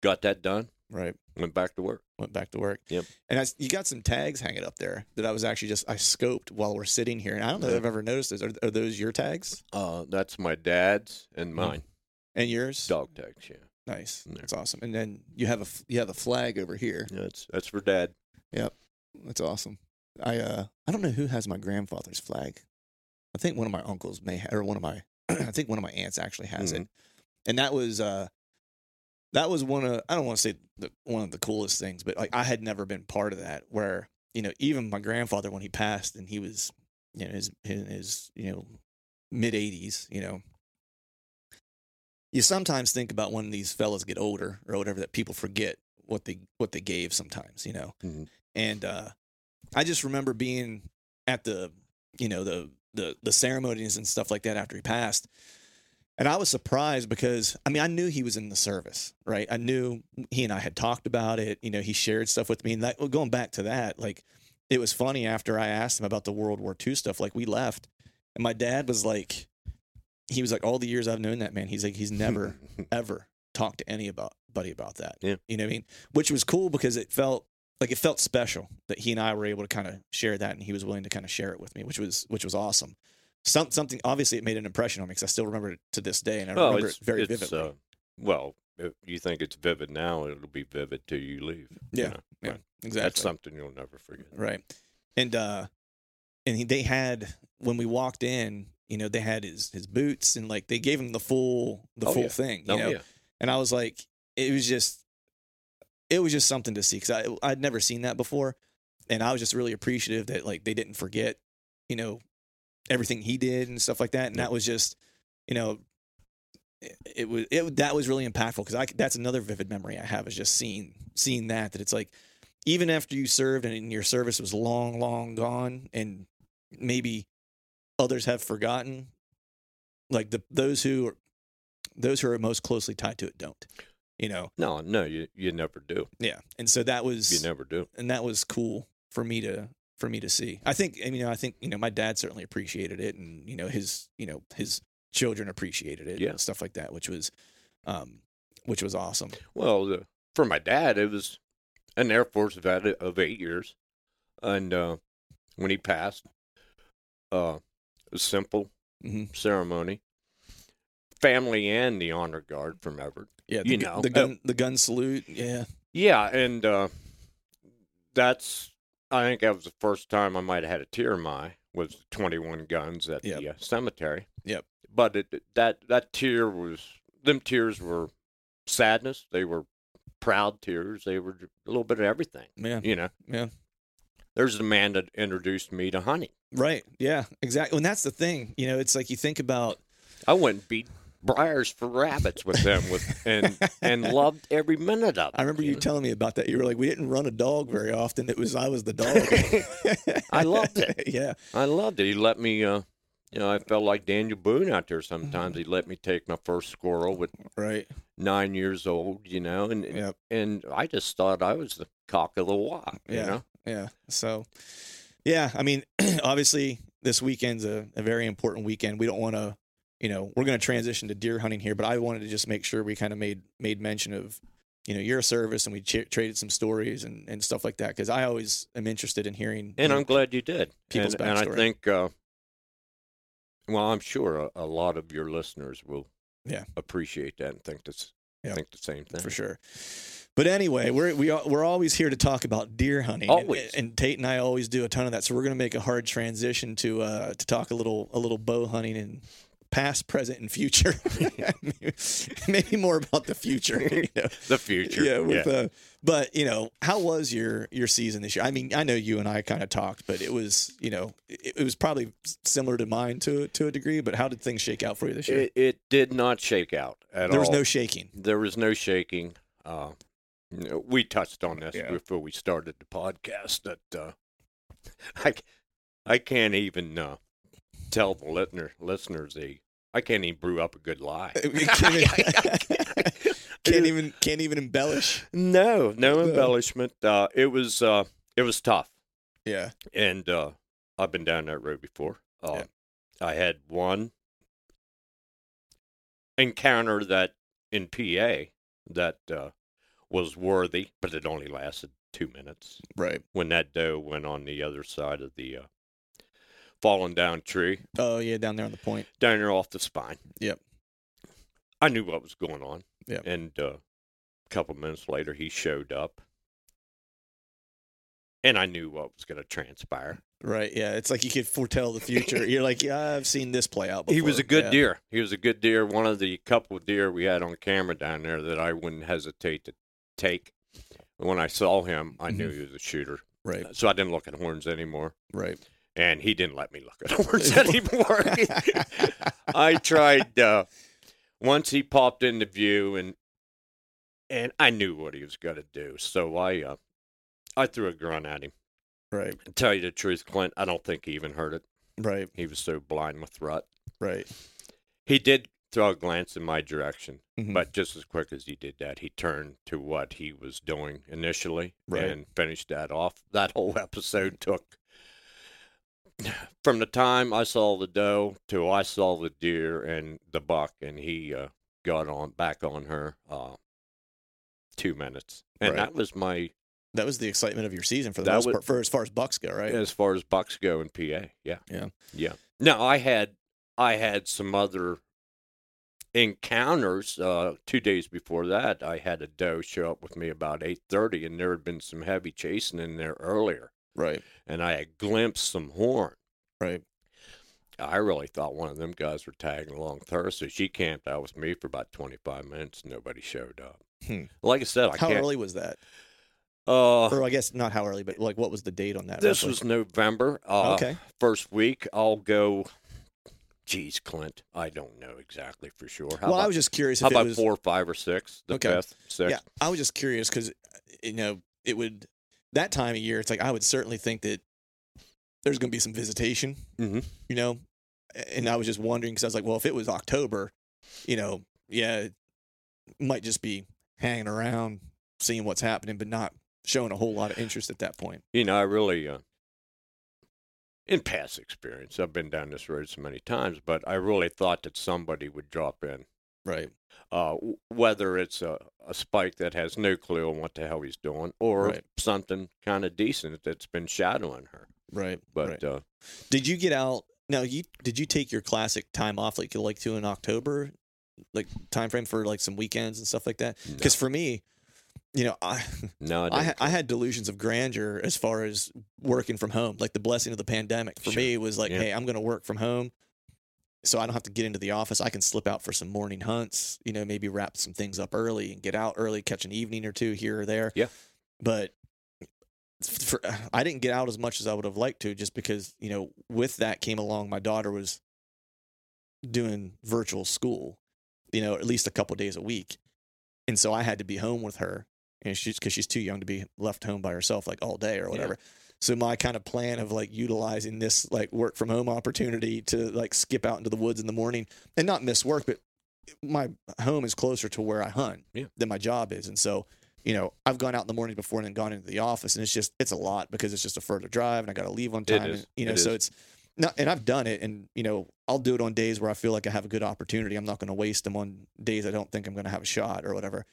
got that done. Right. Went back to work. went back to work. Yep. And I you got some tags hanging up there that I was actually just I scoped while we're sitting here, and I don't know if I've ever noticed those. Are, are those your tags Uh, that's my dad's and mine. and yours? Dog tags, yeah. Nice. That's awesome. And then you have a you have a flag over here. Yeah, That's that's for dad. Yep. That's awesome. I uh I don't know who has my grandfather's flag. I think one of my uncles may ha- or one of my I think one of my aunts actually has it. And that was uh that was one of I don't want to say the, one of the coolest things, but like I had never been part of that where you know even my grandfather when he passed and he was you know his in his you know mid 80s, you know you sometimes think about when these fellas get older or whatever that people forget what they what they gave sometimes, you know. Mhm. And uh I just remember being at the you know the the the ceremonies and stuff like that after he passed. And I was surprised because I mean I knew he was in the service, right? I knew he and I had talked about it. You know, he shared stuff with me. And that, going back to that, like it was funny after I asked him about the World War II stuff. Like we left, and my dad was like, he was like, all the years I've known that man, he's like, he's never ever talked to anybody about that. Yeah. you know what I mean? Which was cool because it felt like it felt special that he and I were able to kind of share that, and he was willing to kind of share it with me, which was which was awesome. Some something obviously it made an impression on me because I still remember it to this day, and I well, remember it very it's, vividly. Uh, well, if you think it's vivid now, it'll be vivid till you leave. you Yeah, know, yeah, but exactly. That's something you'll never forget. right and uh and he, they had when we walked in you know they had his his boots and like they gave him the full the Oh, full yeah. thing you Oh know yeah, and i was like it was just it was just something to see because I I'd never seen that before, and I was just really appreciative that like they didn't forget, you know, everything he did and stuff like that, and that was just, you know, it, it was it that was really impactful because I that's another vivid memory I have is just seeing seeing that that it's like even after you served and your service was long long gone and maybe others have forgotten like the those who are those who are most closely tied to it don't you know No, no, you you never do. yeah and so that was You never do. and that was cool for me to for me to see i think I mean, you know i think you know my dad certainly appreciated it and you know his you know his children appreciated it Yeah. and stuff like that which was um which was awesome Well, the, for my dad, it was an Air Force vet of eight years, and uh, when he passed, uh, a simple hmm ceremony. Family and the honor guard from Everett. yeah the, You know. the gun the gun salute yeah Yeah, and uh, that's I think that was the first time I might have had a tear in my eye was 21 guns at Yep. the uh, cemetery. Yep. But it that that tear was them tears were sadness. They were proud tears. They were a little bit of everything. yeah You know. yeah There's the man that introduced me to hunting. right yeah exactly and that's the thing you know it's like you think about I went and beat briars for rabbits with them with and and loved every minute of it. I remember you know? telling me about that. You were like, we didn't run a dog very often. It was I was the dog. I loved it. yeah, I loved it. He let me, uh, you know, I felt like Daniel Boone out there sometimes. He let me take my first squirrel with right. nine years old, you know, and Yep. and I just thought I was the cock of the walk, you Yeah. know. Yeah. So, yeah, I mean, obviously, this weekend's a, a very important weekend. We don't want to, you know, we're going to transition to deer hunting here, but I wanted to just make sure we kind of made made mention of, you know, your service and we ch- traded some stories and, and stuff like that because I always am interested in hearing. And I'm know, glad you did. people's and, and I think, uh, well, I'm sure a, a lot of your listeners will Yeah. appreciate that and think this, Yeah. think the same thing. for sure. But anyway, we're we are, we're always here to talk about deer hunting. Always. and, and Tate and I always do a ton of that. So we're going to make a hard transition to uh, to talk a little a little bow hunting and past, present, and future. Maybe more about the future. You know? The future. Yeah, with uh, but you know, how was your your season this year? I mean, I know you and I kind of talked, but it was you know, it, it was probably similar to mine to to a degree. But how did things shake out for you this year? it, it did not shake out at there was all. no shaking. there was no shaking. Uh, we touched on this Yeah. before we started the podcast that uh, I, I can't even uh, tell the listener, listeners the I can't even brew up a good lie. can't, even, can't even can't even embellish. no, no embellishment. Uh, it was uh, it was tough, Yeah. and uh, I've been down that road before. Uh, I had one encounter that in PA that uh, was worthy, but it only lasted two minutes. Right. when that doe went on the other side of the uh, fallen down tree, Oh yeah, down there on the point. down there off the spine. Yep. I knew what was going on. Yep. And uh, a couple minutes later, he showed up. And I knew what was going to transpire. Right. Yeah. It's like you could foretell the future. You're like, yeah, I've seen this play out. Before. He was a good Yeah. deer. He was a good deer. One of the couple of deer we had on camera down there that I wouldn't hesitate to take. When I saw him, I knew Mhm. he was a shooter. Right. So I didn't look at horns anymore. Right. And he didn't let me look at horns anymore. I tried uh, once he popped into view, and and I knew what he was going to do, so I uh, I threw a grunt at him. right. To tell you the truth, Clint, I don't think he even heard it. Right. He was so blind with rut. Right. He did throw a glance in my direction, Mhm. but just as quick as he did that, he turned to what he was doing initially Right. and finished that off. That whole episode took from the time I saw the doe to I saw the deer and the buck, and he uh, got on back on her uh, two minutes, and Right. that was my That was the excitement of your season for the That most was- part, for as far as Bucks go, right? as far as bucks go in PA. Yeah, Yeah. yeah. No, I had I had some other encounters. Uh, two days before that, I had a doe show up with me about eight thirty, and there had been some heavy chasing in there earlier, Right. and I had glimpsed some horn. Right. I really thought one of them guys were tagging along with her, so she camped out with me for about twenty five minutes. Nobody showed up. Hmm. Like I said, I How can't. early was that? Uh, Or I guess not how early, but like what was the date on that? this roughly? was November. Uh, okay. First week, I'll go. Geez, Clint, I don't know exactly for sure. How well, about, I was just curious how if it about was four, five, or six? The Okay. fifth, sixth. Yeah, I was just curious because you know it would that time of year. It's like I would certainly think that there's going to be some visitation. hmm You know, and I was just wondering because I was like, well, if it was October, you know, yeah, it might just be hanging around, seeing what's happening, but not showing a whole lot of interest at that point. You know, I really, uh, in past experience, I've been down this road so many times, but I really thought that somebody would drop in. Right. Uh, whether it's a, a spike that has no clue on what the hell he's doing, or Right. something kind of decent that's been shadowing her. Right. But right. uh, Did you get out? Now, you did you take your classic time off like you like to in October, like time frame for like some weekends and stuff like that? no, Because for me, you know, I no, I I, I had delusions of grandeur as far as working from home, like the blessing of the pandemic. For Sure. me, was like, Yeah. hey, I'm going to work from home, so I don't have to get into the office. I can slip out for some morning hunts. You know, maybe wrap some things up early and get out early, catch an evening or two here or there. Yeah. But for, I didn't get out as much as I would have liked to, just because you know, with that came along. My daughter was doing virtual school, you know, at least a couple days a week, and so I had to be home with her and she's because she's too young to be left home by herself like all day or whatever. So my kind of plan of like utilizing this like work from home opportunity to like skip out into the woods in the morning and not miss work, but my home is closer to where I hunt Yeah. than my job is, and so you know I've gone out in the morning before and then gone into the office, and it's just it's a lot because it's just a further drive and I got to leave on time, and, you know. It so it's not, and I've done it, and you know I'll do it on days where I feel like I have a good opportunity. I'm not going to waste them on days I don't think I'm going to have a shot or whatever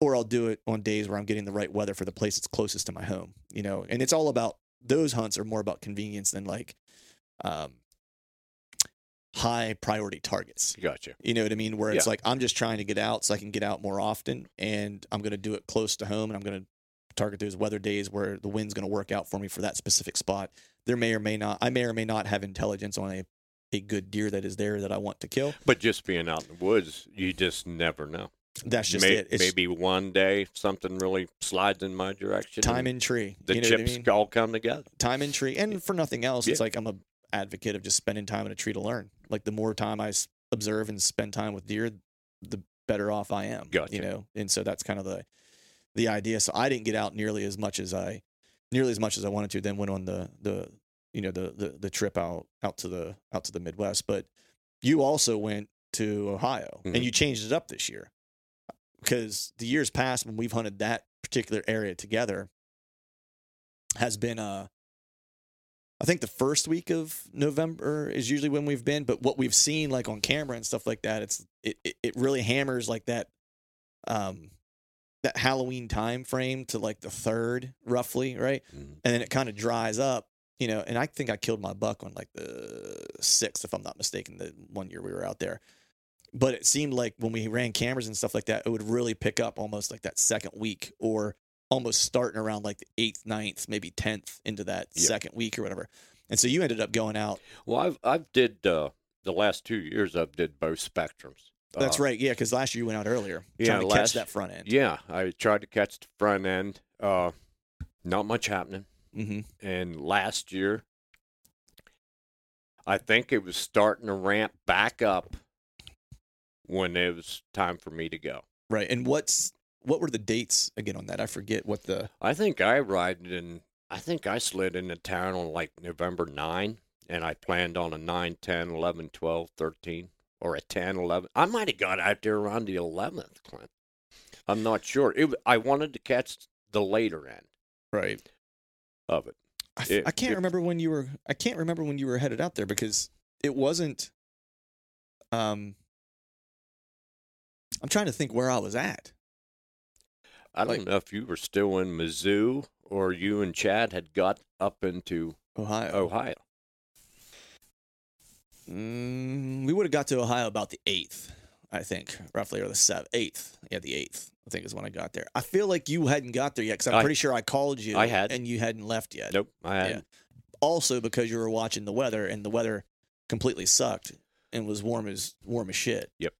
or I'll do it on days where I'm getting the right weather for the place that's closest to my home, you know. And it's all about those hunts are more about convenience than like um high priority targets. Gotcha. You know what I mean? Where it's Yeah. like I'm just trying to get out so I can get out more often and I'm going to do it close to home and I'm going to target those weather days where the wind's going to work out for me for that specific spot. There may or may not I may or may not have intelligence on a a good deer that is there that I want to kill. But just being out in the woods, you just never know. That's just May- it. It's maybe one day something really slides in my direction. time and in tree. the you know what I chips mean? all come together. time in tree and for nothing else it's like i'm a advocate of just spending time in a tree to learn like the more time I observe and spend time with deer the better off i am Gotcha. you know and so that's kind of the the idea so i didn't get out nearly as much as i nearly as much as i wanted to then went on the the you know the the, the trip out out to the out to the midwest but you also went to ohio Mhm. and you changed it up this year because the years past when we've hunted that particular area together has been uh I think the first week of November is usually when we've been, but what we've seen like on camera and stuff like that, it's it it, really hammers like that um that Halloween time frame to like the third roughly, right? Mhm. And then it kind of dries up, you know, and I think I killed my buck on like the sixth, if I'm not mistaken, the one year we were out there. But it seemed like when we ran cameras and stuff like that, it would really pick up almost like that second week or almost starting around like the eighth, ninth, maybe tenth into that Yeah. second week or whatever. And so you ended up going out. Well, I've I've did uh, the last two years. I've did both spectrums. That's Uh, right, yeah, because last year you went out earlier, Yeah, trying to catch that front end. Yeah, I tried to catch the front end. Uh, not much happening. hmm And last year, I think it was starting to ramp back up when it was time for me to go. Right. And what's what were the dates again on that? I forget what the I think I arrived in, I think I slid into town on like November 9, and I planned on a 9, 10, 11, 12, 13, or a 10, 11. I might have got out there around the 11th, Clint. I'm not sure. It, I wanted to catch the later end right. of it. I, It- I can't it- remember when you were. I can't remember when you were headed out there because it wasn't. Um, I'm trying to think where I was at. I don't Like- know if you were still in Mizzou or you and Chad had got up into Ohio. Ohio. Mm, we would have got to Ohio about the eighth, I think, roughly, or the seventh, eighth. Yeah, the eighth. I think is when I got there. I feel like you hadn't got there yet because I'm I- pretty sure I called you. I had. and you hadn't left yet. Nope, I hadn't. Also because you were watching the weather, and the weather completely sucked and was warm as warm as shit. Yep.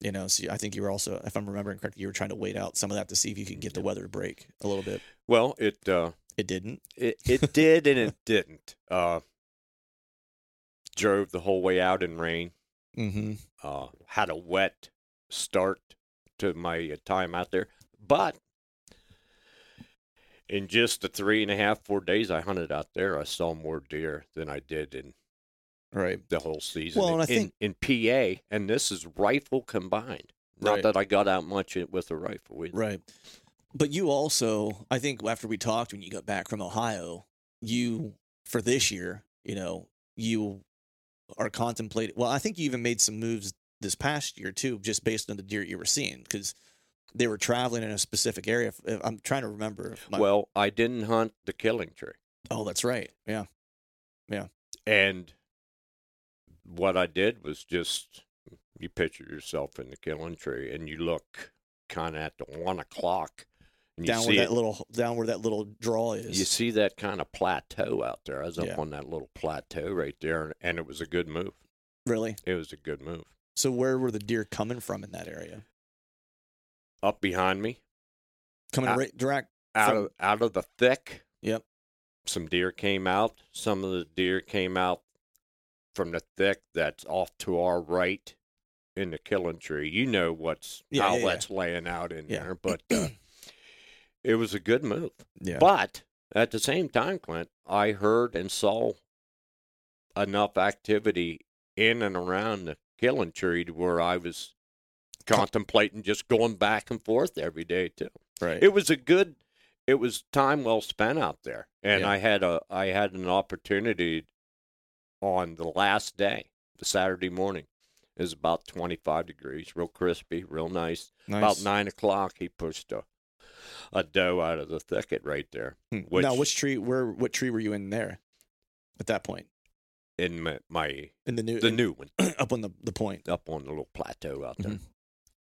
You know, so I think you were also, if I'm remembering correctly, you were trying to wait out some of that to see if you could get the weather to break a little bit. Well, it uh, It didn't. it it did and it didn't. Uh, drove the whole way out in rain. Mm-hmm. Uh, had a wet start to my uh, time out there, but in just the three and a half, four days I hunted out there, I saw more deer than I did in Right. the whole season. Well, and I in, in PA, and this is rifle combined. Not Right. that I got out much with a rifle. either. Right. But you also, I think after we talked when you got back from Ohio, you for this year, you know, you are contemplating. Well, I think you even made some moves this past year too, just based on the deer you were seeing, because they were traveling in a specific area. I'm trying to remember. My- Well, I didn't hunt the killing tree. oh, that's right. Yeah, yeah. And what I did was just you picture yourself in the killing tree and you look kind of at the one o'clock and you down see where that it- little down where that little draw is. you see that kind of plateau out there. I was up Yeah. on that little plateau right there, and, and it was a good move. really. It was a good move. So where were the deer coming from in that area? Up behind me, Coming Uh, right direct. out From- of out of the thick, Yep. some deer came out. Some of the deer came out from the thick that's off to our right in the killing tree. You know what's Yeah, how yeah, yeah. that's laying out in Yeah. there, but uh, it was a good move. Yeah. But at the same time, Clint, I heard and saw enough activity in and around the killing tree to where I was contemplating just going back and forth every day too. right. It was a good it was time well spent out there. And Yeah. I had a I had an opportunity on the last day, the Saturday morning. It was about twenty five degrees, real crispy, real nice. nice. About nine o'clock he pushed a a doe out of the thicket right there. Hmm. Which, now, which tree? Where? What tree were you in there? At that point, in my, my in the new, the in- new one up on the the point. up on the little plateau out there. Mhm.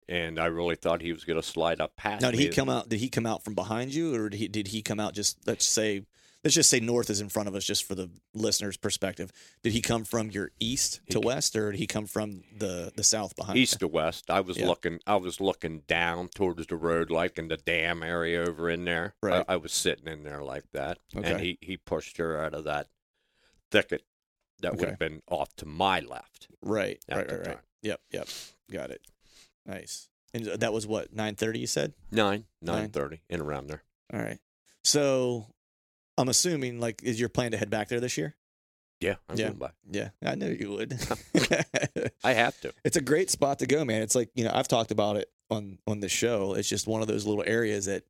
And I really thought he was going to slide up past Now, did he come out? Did he come out from behind you, or did he, did he come out just? Let's say, let's just say north is in front of us, just for the listener's perspective. Did he come from your east to west, or did he come from the the south behind? east to west. I was Yeah. looking. I was looking down towards the road, like in the dam area over in there. Right. I, I was sitting in there like that, and he he pushed her out of that thicket that would have been off to my left. Right, right, right, right. Yep, yep. Got it. Nice. And that was what nine thirty. You said. Nine. nine thirty, and around there. All right. So, I'm assuming like is your plan to head back there this year? Yeah, I'm Yeah. going by. Yeah, I knew you would. I have to. it's a great spot to go, man. It's like you know I've talked about it on on the show. It's just one of those little areas that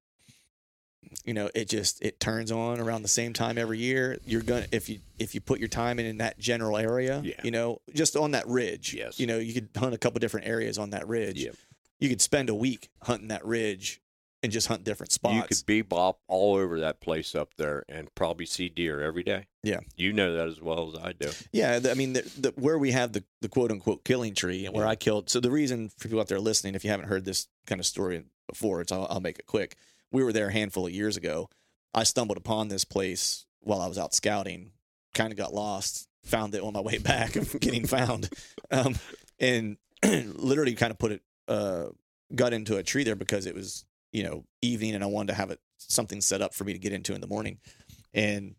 you know it just it turns on around the same time every year. You're gonna if you if you put your time in in that general area, Yeah. you know, just on that ridge. Yes. You know, you could hunt a couple different areas on that ridge. Yeah. You could spend a week hunting that ridge and just hunt different spots. You could bebop all over that place up there and probably see deer every day. Yeah. You know that as well as I do. Yeah, I mean, the, the, where we have the, the quote unquote killing tree, and where Yeah. I killed. So the reason for people out there listening, if you haven't heard this kind of story before, it's I'll, I'll make it quick. We were there a handful of years ago. I stumbled upon this place while I was out scouting. Kind of got lost. Found it on my way back of getting found, um, and literally kind of put it uh, got into a tree there because it was you know evening and I wanted to have it something set up for me to get into in the morning, and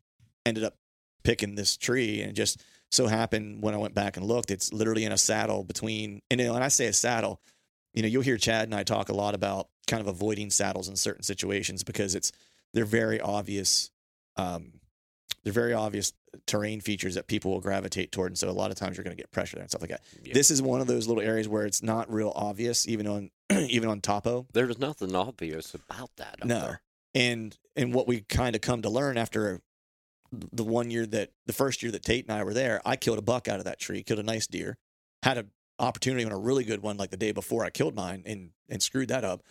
ended up picking this tree and just so happened when I went back and looked, it's literally in a saddle between, and you know, when I say a saddle, you know, you'll hear Chad and I talk a lot about kind of avoiding saddles in certain situations because it's, they're very obvious, um, they're very obvious terrain features that people will gravitate toward. And so a lot of times you're going to get pressure there and stuff like that. Yeah. This is one of those little areas where it's not real obvious, even on, even on topo. There's nothing obvious about that. No. there. And and what we kind of come to learn after the one year that the first year that Tate and I were there, I killed a buck out of that tree, killed a nice deer, had an opportunity on a really good one like the day before I killed mine and and screwed that up.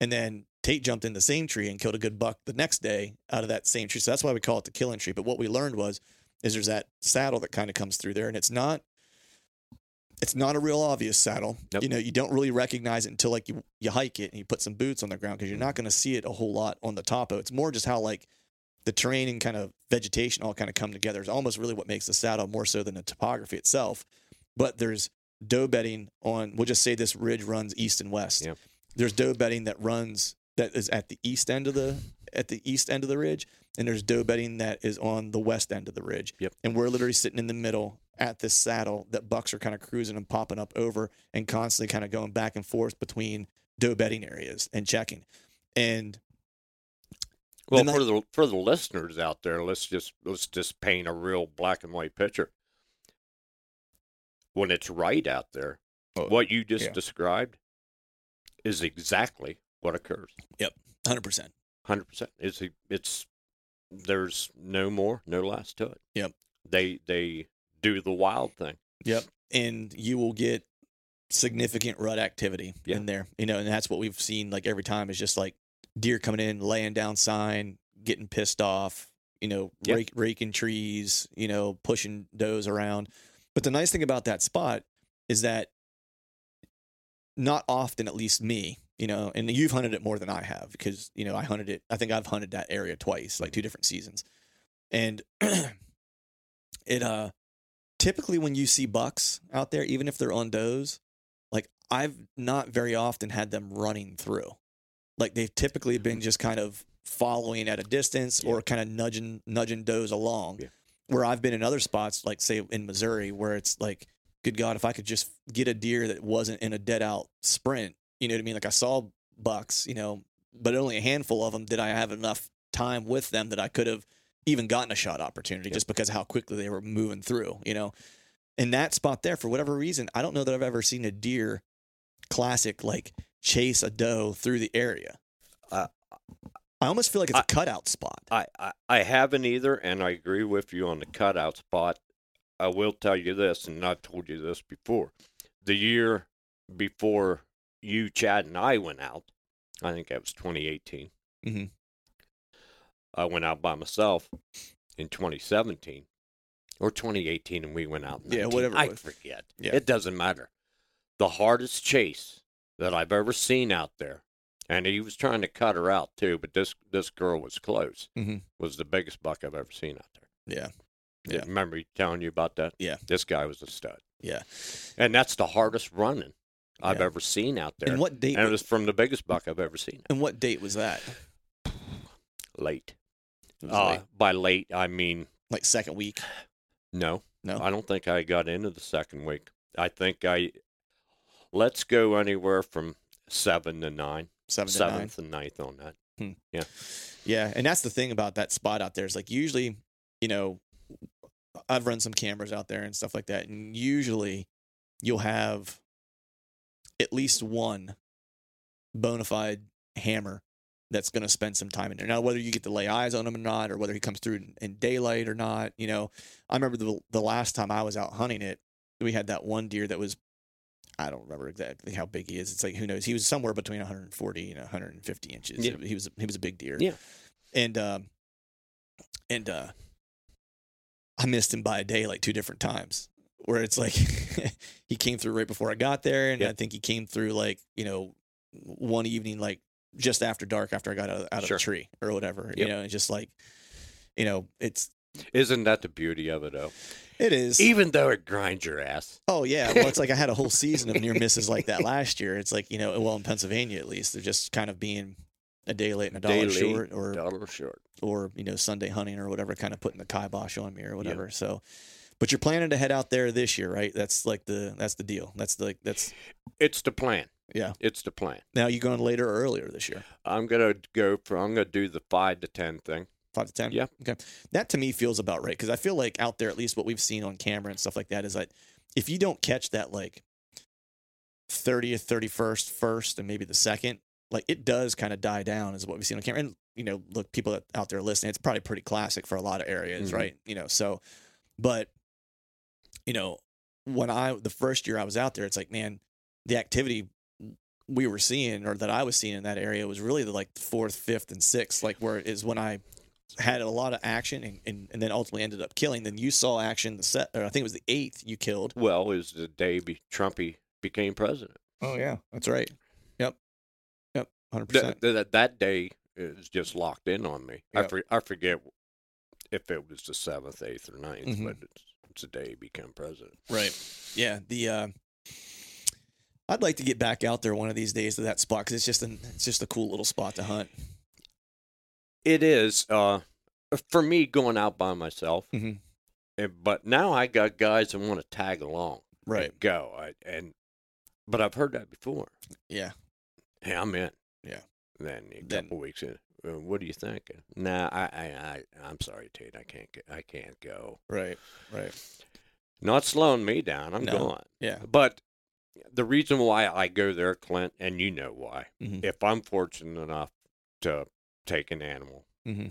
And then Tate jumped in the same tree and killed a good buck the next day out of that same tree. So that's why we call it the killing tree. But what we learned was is there's that saddle that kind of comes through there and it's not it's not a real obvious saddle. Nope. You know, you don't really recognize it until like you you hike it and you put some boots on the ground because you're Mm-hmm. not going to see it a whole lot on the topo. It's more just how like the terrain and kind of vegetation all kind of come together. It's almost really what makes the saddle more so than the topography itself. But there's doe bedding on. We'll just say this ridge runs east and west. Yeah. There's doe bedding that runs that is at the east end of the at the east end of the ridge, and there's doe bedding that is on the west end of the ridge. Yep. And we're literally sitting in the middle at this saddle that bucks are kind of cruising and popping up over and constantly kind of going back and forth between doe bedding areas and checking. And Well, for the for the listeners out there, let's just let's just paint a real black and white picture. When it's right out there, Oh, what you just yeah. described is exactly what occurs. Yep, 100%. Hundred percent. It's a- it's there's no more, no less to it. Yep. They they do the wild thing. Yep. And you will get significant rut activity Yeah. in there. You know, and that's what we've seen like every time is just like deer coming in, laying down sign, getting pissed off, you know, Yeah. rake, raking trees, you know, pushing does around. But the nice thing about that spot is that not often, at least me, you know, and you've hunted it more than I have because, you know, I hunted it, I think I've hunted that area twice, like two different seasons. And it, uh, typically when you see bucks out there, even if they're on does, like I've not very often had them running through. Like they've typically been mm-hmm. just kind of following at a distance or kind of nudging nudging does along. Yeah. Where I've been in other spots, like say in Missouri, where it's like, good God, if I could just get a deer that wasn't in a dead out sprint, you know what I mean? Like I saw bucks, you know, but only a handful of them did I have enough time with them that I could have even gotten a shot opportunity Yeah. just because of how quickly they were moving through, you know. In that spot there, for whatever reason, I don't know that I've ever seen a deer classic like chase a doe through the area. Uh, I almost feel like it's a I- cutout spot. I, I I haven't either, and I agree with you on the cutout spot. I will tell you this, and I've told you this before. The year before you, Chad, and I went out, I think that was 2018. Mhm. I went out by myself in 2017 or 2018, and we went out. Yeah, whatever I forget. Yeah. It doesn't matter. The hardest chase that I've ever seen out there, and he was trying to cut her out too, but this this girl was close. Mhm. Was the biggest buck I've ever seen out there. Yeah. Yeah. Remember me telling you about that? Yeah. This guy was a stud, Yeah. and that's the hardest running I've Yeah. ever seen out there. And what date? And it was from the biggest buck I've ever seen. and what date was that? Late. Uh, like, by late, I mean like second week. no. No. I don't think I got into the second week. I think I. Let's go anywhere from seven to nine, Seven to nine. and ninth on that. Yeah. Yeah, and that's the thing about that spot out there is like usually, you know, I've run some cameras out there and stuff like that, and usually you'll have at least one bona fide hammer that's going to spend some time in there. Now, whether you get to lay eyes on him or not, or whether he comes through in, in daylight or not, you know, I remember the the last time I was out hunting it, we had that one deer that was. I don't remember exactly how big he is. It's like who knows. He was somewhere between 140 and 150 inches. Yeah. He was he was a big deer Yeah. and um and uh I missed him by a day like two different times where it's like he came through right before I got there and Yeah. I think he came through like you know one evening like just after dark after I got out, out Sure. of the tree or whatever you know just like you know it's Isn't that the beauty of it, though? it is Even though it grinds your ass. oh yeah well it's like I had a whole season of near misses like that last year it's like you know well in Pennsylvania at least they're just kind of being a day late and a dollar short or Dollar short. or you know Sunday hunting or whatever, kind of putting the kibosh on me or whatever. So, but you're planning to head out there this year, right? That's like the that's the deal. That's the that's It's the plan. Yeah. It's the plan. now you going later or earlier this year? I'm gonna go for. I'm gonna do the five to ten thing. Five to ten. Yeah. Okay. That to me feels about right because I feel like out there, at least what we've seen on camera and stuff like that, is that if you don't catch that like thirtieth, thirty first, first, and maybe the second, like it does kind of die down, is what we've seen on camera. And you know, look, people that- out there listening, it's probably pretty classic for a lot of areas, Mhm. right? You know, so, but you know, when I the first year I was out there, it's like, man, the activity we were seeing or that I was seeing in that area was really the like fourth, fifth, and sixth, like where it is when I had a lot of action and, and, and then ultimately ended up killing. Then you saw action the set, or I think it was the eighth you killed. Well, is the day be, Trumpy became president. Oh yeah, that's right. Yep, yep, hundred percent. th- that that day is just locked in on me. I, for, I forget if it was the seventh, eighth, or 9th, Mhm. but it's, it's the day he became president. Right. Yeah. The uh, I'd like to get back out there one of these days to that spot because it's just an it's just a cool little spot to hunt. It is uh, for me going out by myself. Mhm. eh, But now I got guys that want to tag along. and Right. Go. I, and but I've heard that before. Yeah. Hey, I'm in. Yeah. Then a Then- couple weeks in. uh, What do you think? Nah, I, I, I, I'm sorry, Tate. I can't. Go, I can't go. Right. Right. Not slowing me down. I'm No. going. Yeah. But the reason why I go there, Clint, and you know why. Mhm. If I'm fortunate enough to take an animal, Mm-hmm.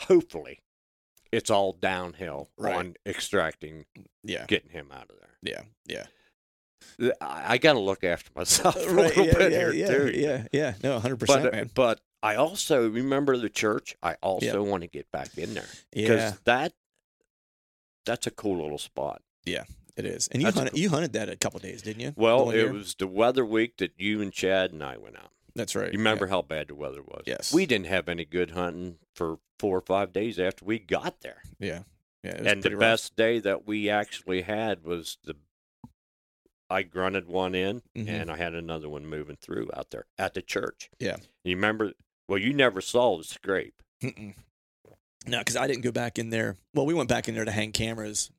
hopefully, it's all downhill Right. on extracting, Yeah. getting him out of there. Yeah. Yeah. I, I got to look after myself a right. little Yeah. bit Yeah. here Yeah. too. Yeah. Yeah. No, hundred But percent, uh, man. but I also remember the church. I also want to get back in there because Yeah. that that's a cool little spot. It is. And you a hunted, you hunted that a couple days, didn't you? Well, it year? was the weather week that you and Chad and I went out. That's right. You remember how bad the weather was? Yes. We didn't have any good hunting for four or five days after we got there. Yeah. Yeah. And the rough. best day that we actually had was the I grunted one in Mhm. and I had another one moving through out there at the church. Yeah. You remember well you never saw the scrape. Mm-mm. No, because I didn't go back in there. Well, we went back in there to hang cameras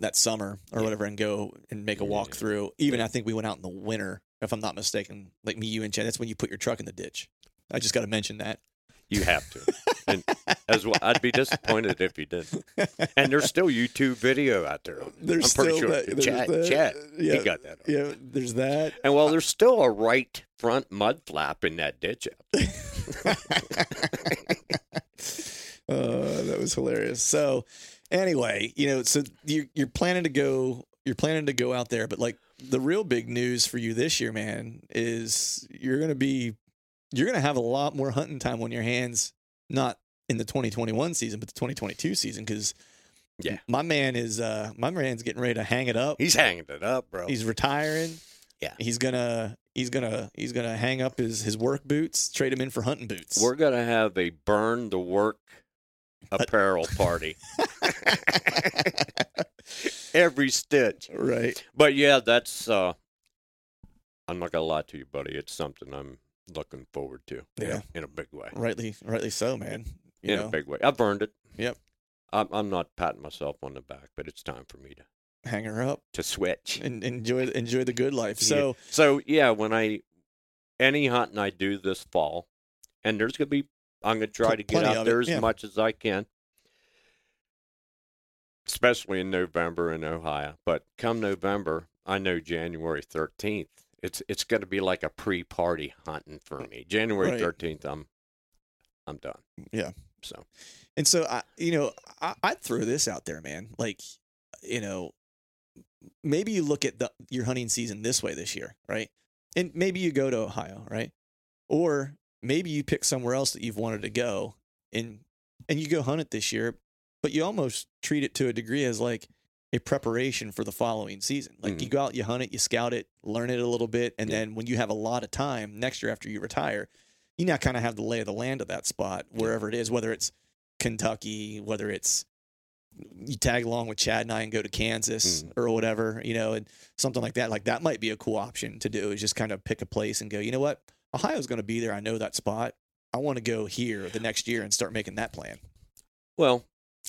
that summer or Yeah. whatever and go and make a Yeah. walkthrough. Even. I think we went out in the winter, if I'm not mistaken. Like me, you, and Chad. That's when you put your truck in the ditch. I just got to mention that. You have to. and as well I'd be disappointed if you didn't. And there's still YouTube video out there. There's I'm pretty still sure that- Chad, that- Chad, yeah, he got that. Yeah, there's that. And well, there's still a right front mud flap in that ditch. out uh, that was hilarious. So, anyway, you know, so you're you're planning to go, you're planning to go out there, but like the real big news for you this year, man, is you're gonna be, you're gonna have a lot more hunting time on your hands, not in the 2021 season, but the 2022 season, because Yeah. my man is, uh, my man's getting ready to hang it up. He's hanging it up, bro. He's retiring. Yeah. He's gonna he's gonna he's gonna hang up his his work boots, trade them in for hunting boots. We're gonna have a burn the work apparel party. Every stitch. right. But yeah, that's uh I'm not gonna lie to you, buddy. It's something I'm looking forward to. Yeah. In a big way. Rightly rightly so, man. You in know, a big way. I've earned it. Yep. I'm I'm not patting myself on the back, but it's time for me to, hang her up to switch. and enjoy enjoy the good life. Yeah. So So yeah, when I any hunting I do this fall, and there's gonna be I'm gonna try to get plenty out it, there as yeah. much as I can, especially in November in Ohio. But come November, I know January 13th. It's it's gonna be like a pre-party hunting for me. January Right. 13th, I'm I'm done. Yeah. So and so I you know, I, I'd throw this out there, man. Like, you know, maybe you look at the your hunting season this way this year, right? And maybe you go to Ohio, right? Or maybe you pick somewhere else that you've wanted to go and and you go hunt it this year, but you almost treat it to a degree as like a preparation for the following season. Like you Mhm. go out, you hunt it, you scout it, learn it a little bit, and Yeah. then when you have a lot of time next year after you retire, you now kind of have the lay of the land of that spot, wherever it is, whether it's Kentucky, whether it's you tag along with Chad and I and go to Kansas Mhm. or whatever, you know, and something like that. Like that might be a cool option to do is just kind of pick a place and go, you know what? Ohio's going to be there. I know that spot. I want to go here the next year and start making that plan. well,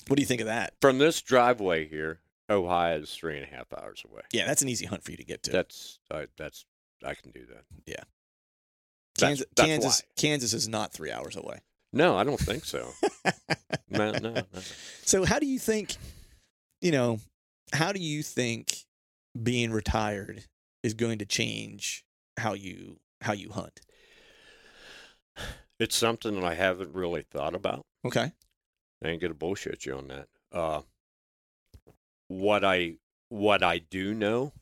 What do you think of that? from this driveway here, Ohio is three and a half hours away. Yeah, that's an easy hunt for you to get to. That's I that's I can do that. Yeah. Kansas, that's Kansas. Kansas is not three hours away. No, I don't think so. no, no, no. So how do you think, you know, how do you think being retired is going to change how you how you hunt? It's something that I haven't really thought about. Okay. I ain't gonna bullshit you on that. Uh, what I what I do know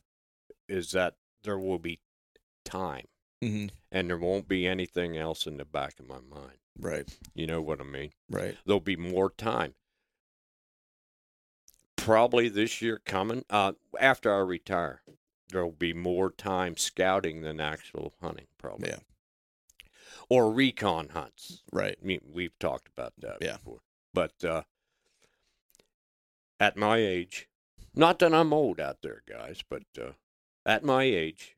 is that there will be time, Mm-hmm. and there won't be anything else in the back of my mind. Right. You know what I mean? Right. There'll be more time. Probably this year coming. Uh, after I retire, there'll be more time scouting than actual hunting. Probably. Yeah. Or recon hunts. Right. I mean, we've talked about that Yeah. before. But uh, at my age, Not that I'm old out there, guys, but uh, at my age,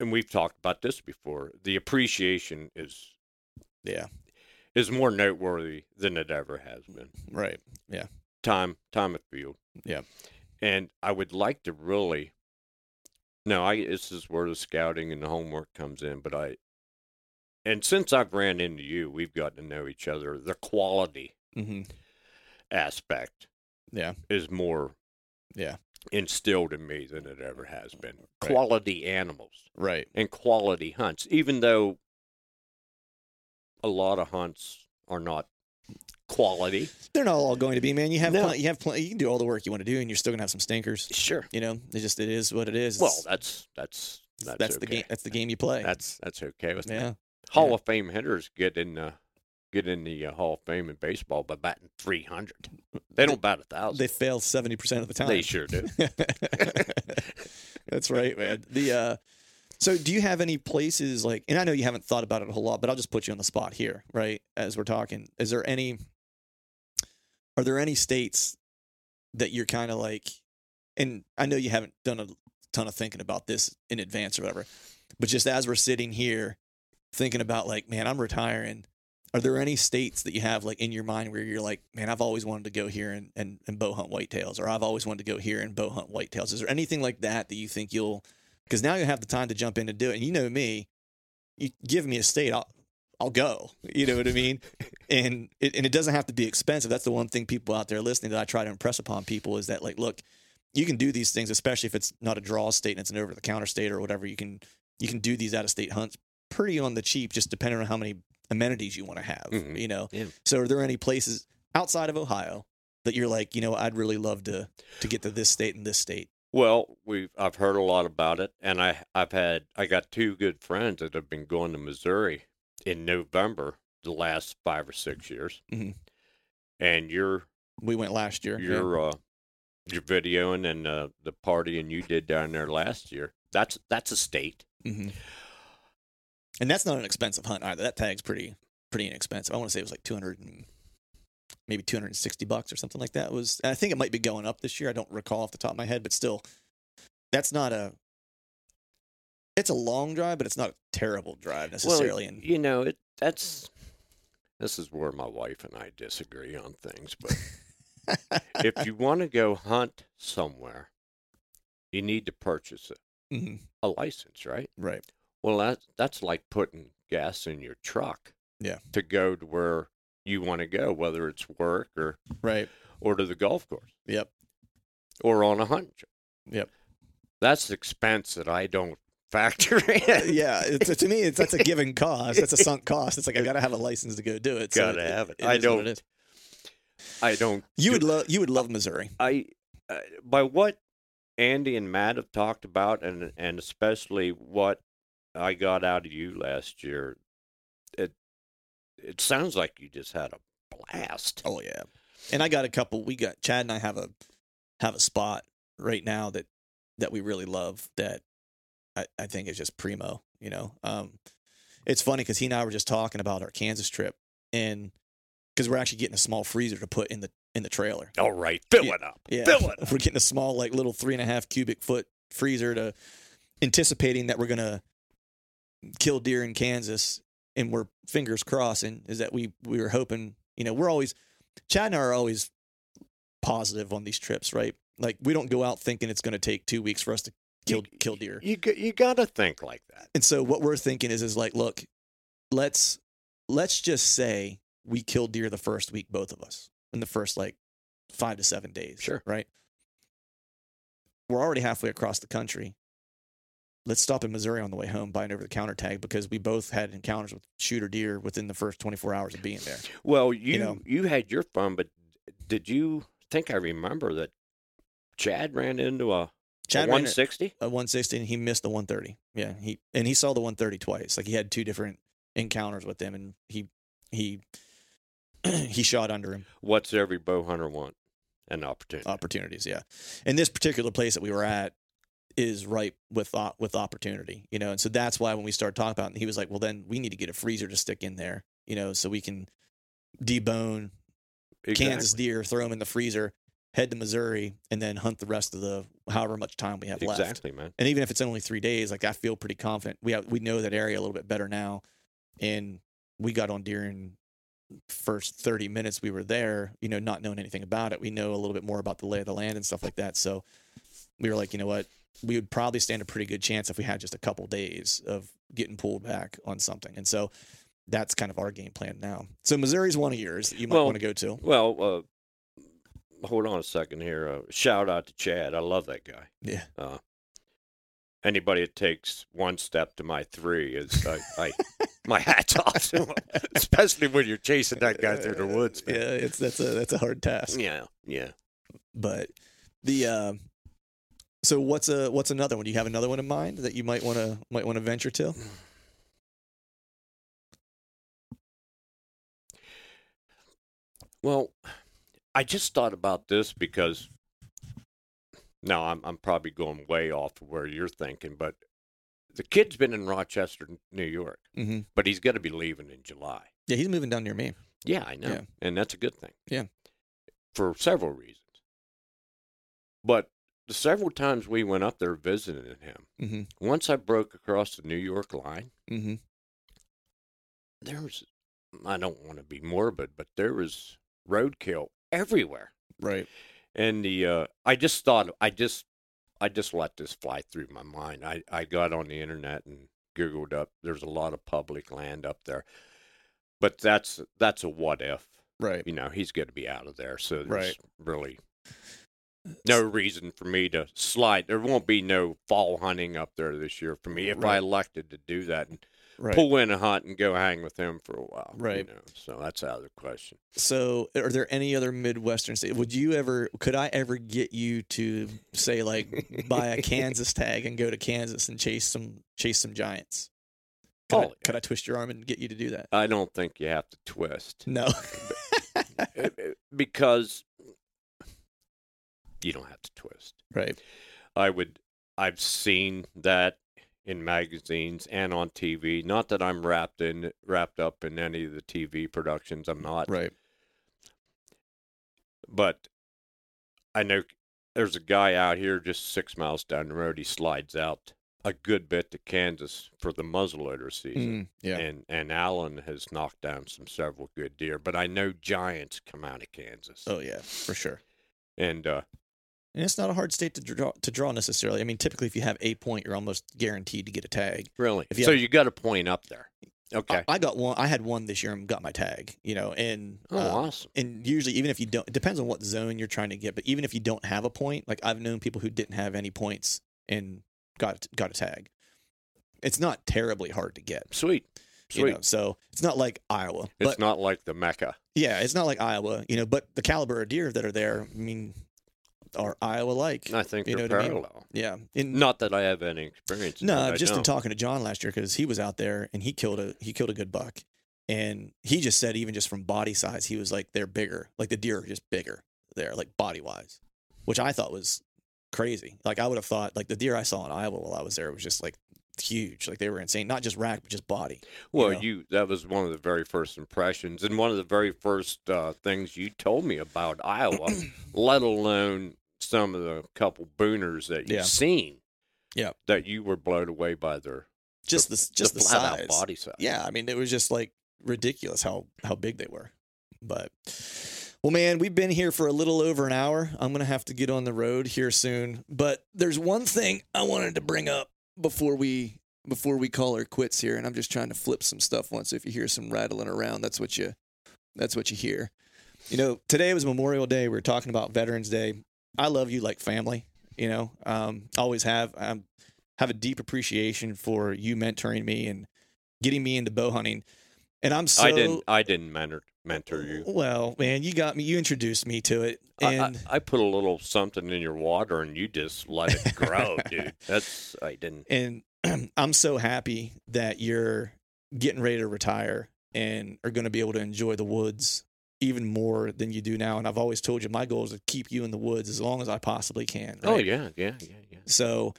and we've talked about this before, the appreciation is Yeah. is more noteworthy than it ever has been. Right. Yeah. Time, time at field. Yeah. And I would like to really. No, I this is where the scouting and the homework comes in, but I. And since I've ran into you, we've gotten to know each other. The quality Mm-hmm. aspect Yeah. is more Yeah. instilled in me than it ever has been. Right. Quality animals Right. and quality hunts, even though a lot of hunts are not quality. They're not all going to be, man. You have No. plen- you have plen- you can do all the work you want to do, and you're still gonna have some stinkers. Sure. You know, it just it is what it is. Well, that's that's that's, that's, the game. That's the game you play. That's that's okay with me. Hall yeah. of Fame hitters get in the get in the uh, Hall of Fame in baseball by batting 300. They don't bat a thousand. They fail seventy percent of the time. They sure do. That's right, man. The uh so do you have any places like and I know you haven't thought about it a whole lot, but I'll just put you on the spot here, right? As we're talking. Is there any are there any states that you're kind of like and I know you haven't done a ton of thinking about this in advance or whatever, but just as we're sitting here thinking about like, man, I'm retiring. Are there any states that you have like in your mind where you're like, man, I've always wanted to go here and, and, and bow hunt whitetails, or I've always wanted to go here and bow hunt whitetails? Is there anything like that that you think you'll, because now you have the time to jump in and do it. And you know me, you give me a state, I'll, I'll go. You know what I mean? and it, and it doesn't have to be expensive. That's the one thing people out there listening that I try to impress upon people is that like, look, you can do these things, especially if it's not a draw state and it's an over the counter state or whatever. You can you can do these out of state hunts pretty on the cheap, just depending on how many amenities you want to have. Mhm. You know. Yeah. So are there any places outside of Ohio that you're like, you know, I'd really love to to get to this state and this state? Well, we've I've heard a lot about it, and I I've had I got two good friends that have been going to Missouri in November the last five or six years, Mhm. and you're We went last year. yeah. you're uh, you're videoing and uh, the party and you did down there last year. That's that's a state. Mhm. And that's not an expensive hunt either. That tag's pretty pretty inexpensive. I want to say it was like 200 and maybe 260 bucks or something like that. It was and I think it might be going up this year. I don't recall off the top of my head, but still that's not a it's a long drive, but it's not a terrible drive necessarily. Well, and you know it. That's this is where my wife and I disagree on things. But if you want to go hunt somewhere, you need to purchase a, Mhm. a license, right? right. Well, that that's like putting gas in your truck. Yeah. To go to where you want to go, whether it's work or Right. or to the golf course Yep. or on a hunt trip. Yep. That's expense that I don't factor in. yeah, it's, to me, it's that's a given cost. That's a sunk cost. It's like I got to have a license to go do it. Gotta have it. it I don't- it. I don't. You do- would love. You would love Missouri. I uh, by what Andy and Matt have talked about, and and especially what I got out of you last year, it it sounds like you just had a blast. Oh yeah. And I got a couple. We got Chad and I have a have a spot right now that that we really love. That I I think is just primo. You know, um, it's funny because he and I were just talking about our Kansas trip, and because we're actually getting a small freezer to put in the in the trailer. All right, fill Yeah. it up. Yeah, Fill it up. we're getting a small, like little three and a half cubic foot freezer to anticipating that we're gonna kill deer in Kansas, and we're fingers crossing is that we we were hoping. You know, we're always Chad and I are always positive on these trips, right? Like we don't go out thinking it's going to take two weeks for us to kill You- kill deer. You you got to think like that. And so what we're thinking is is like, look, let's let's just say we kill deer the first week, both of us, in the first like five to seven days. Sure. Right. We're already halfway across the country. Let's stop in Missouri on the way home, buy an over the counter tag because we both had encounters with shooter deer within the first 24 hours of being there. Well, you know. you had your fun, but did you think I remember that Chad ran into a, Chad a 160? a 160 and he missed the 130. Yeah, he and he saw the 130 twice. Like he had two different encounters with them, and he he he shot under him. What's every bow hunter want? An opportunity. opportunities. Yeah, In this particular place that we were at is ripe with op- with opportunity. You know, and so that's why when we started talking about, it, he was like, "Well, then we need to get a freezer to stick in there. You know, so we can debone Kansas deer, throw them in the freezer." head to Missouri, and then hunt the rest of the however much time we have left. Exactly, man. And even if it's only three days, like I feel pretty confident. We have we know that area a little bit better now, and we got on deer in first 30 minutes we were there you know not knowing anything about it we know a little bit more about the lay of the land and stuff like that so we were like you know what we would probably stand a pretty good chance if we had just a couple days of getting pulled back on something and so that's kind of our game plan now so missouri's one of yours that you might Well, want to go to Well, uh, hold on a second here. Uh, shout out to Chad. I love that guy. yeah Uh, anybody that takes one step to my three is I, I my hat's off to 'em, especially when you're chasing that guy through the woods. yeah it's that's a that's a hard task Yeah, yeah. but the uh, so what's a what's another one? Do you have another one in mind that you might want to might want to venture to? Well, I just thought about this because now I'm I'm probably going way off of where you're thinking, but the kid's been in Rochester, New York, Mm-hmm. but he's going to be leaving in July. Yeah, he's moving down near me. Yeah, I know. Yeah. And that's a good thing. Yeah. For several reasons. But several times we went up there visiting him, Mm-hmm. once I broke across the New York line, Mm-hmm. there was, I don't want to be morbid, but there was roadkill everywhere. Right. And the, uh, I just thought, I just, I just let this fly through my mind. I, I got on the internet and Googled up, there's a lot of public land up there. But that's, that's a what if. Right. you know, he's going to be out of there. So there's Right. really no reason for me to slide. There won't be no fall hunting up there this year for me if I elected to do that and Right. pull in a hunt and go hang with him for a while. Right. you Right. know. So that's out of the question. So, are there any other Midwestern states? Would you ever? Could I ever get you to say like buy a Kansas tag and go to Kansas and chase some chase some giants? Could, oh, I, Oh. could I twist your arm and get you to do that? I don't think you have to twist No. Because you don't have to twist. right. I would I've seen that in magazines and on TV. Not that I'm wrapped in wrapped up in any of the TV productions. I'm not. Right. But I know there's a guy out here just six miles down the road. He slides out a good bit to Kansas for the muzzleloader season. Mm, yeah. And and Allen has knocked down some several good deer, but I know giants come out of Kansas. Oh yeah, for sure. And uh, And it's not a hard state to draw to draw necessarily. I mean, typically if you have a point, you're almost guaranteed to get a tag. really, you so have- you got a point up there. Okay. I, I got one. I had one this year and got my tag. You know, and oh, uh, awesome. and usually even if you don't, it depends on what zone you're trying to get. But even if you don't have a point, like I've known people who didn't have any points and got got a tag. It's not terribly hard to get. Sweet. You Sweet. know, so it's not like Iowa. it's but not like the Mecca. yeah, it's not like Iowa. You know, but the caliber of deer that are there, I mean, are Iowa like. I think You know what I mean? parallel. Yeah. In, Not that I have any experience. No, just in talking to John last year because he was out there and he killed a he killed a good buck, and he just said even just from body size he was like they're bigger, like the deer are just bigger there, like body wise, which I thought was crazy. Like I would have thought like the deer I saw in Iowa while I was there was just like huge, like they were insane, not just rack but just body. Well, know? you that was one of the very first impressions, and one of the very first uh, things you told me about Iowa, let alone some of the couple booners that you've Yeah. seen. Yeah. that you were blown away by their Just the, just the, flat size. body size. Yeah, I mean it was just like ridiculous how how big they were. But well, man, we've been here for a little over an hour. I'm gonna have to get on the road here soon. But there's one thing I wanted to bring up before we before we call her quits here, and I'm just trying to flip some stuff once. So if you hear some rattling around, that's what you that's what you hear. You know, today was Memorial Day. We were talking about Veterans Day. I love you like family. You know, um, always have. I have a deep appreciation for you mentoring me and getting me into bow hunting. And I'm so I didn't. I didn't mentor mentor you. well, man. You got me. You introduced me to it, I- I, and I put a little something in your water, and you just let it grow, dude. That's I didn't. and I'm so happy that you're getting ready to retire and are going to be able to enjoy the woods even more than you do now. And I've always told you my goal is to keep you in the woods as long as I possibly can. Oh yeah, yeah, yeah, yeah. So,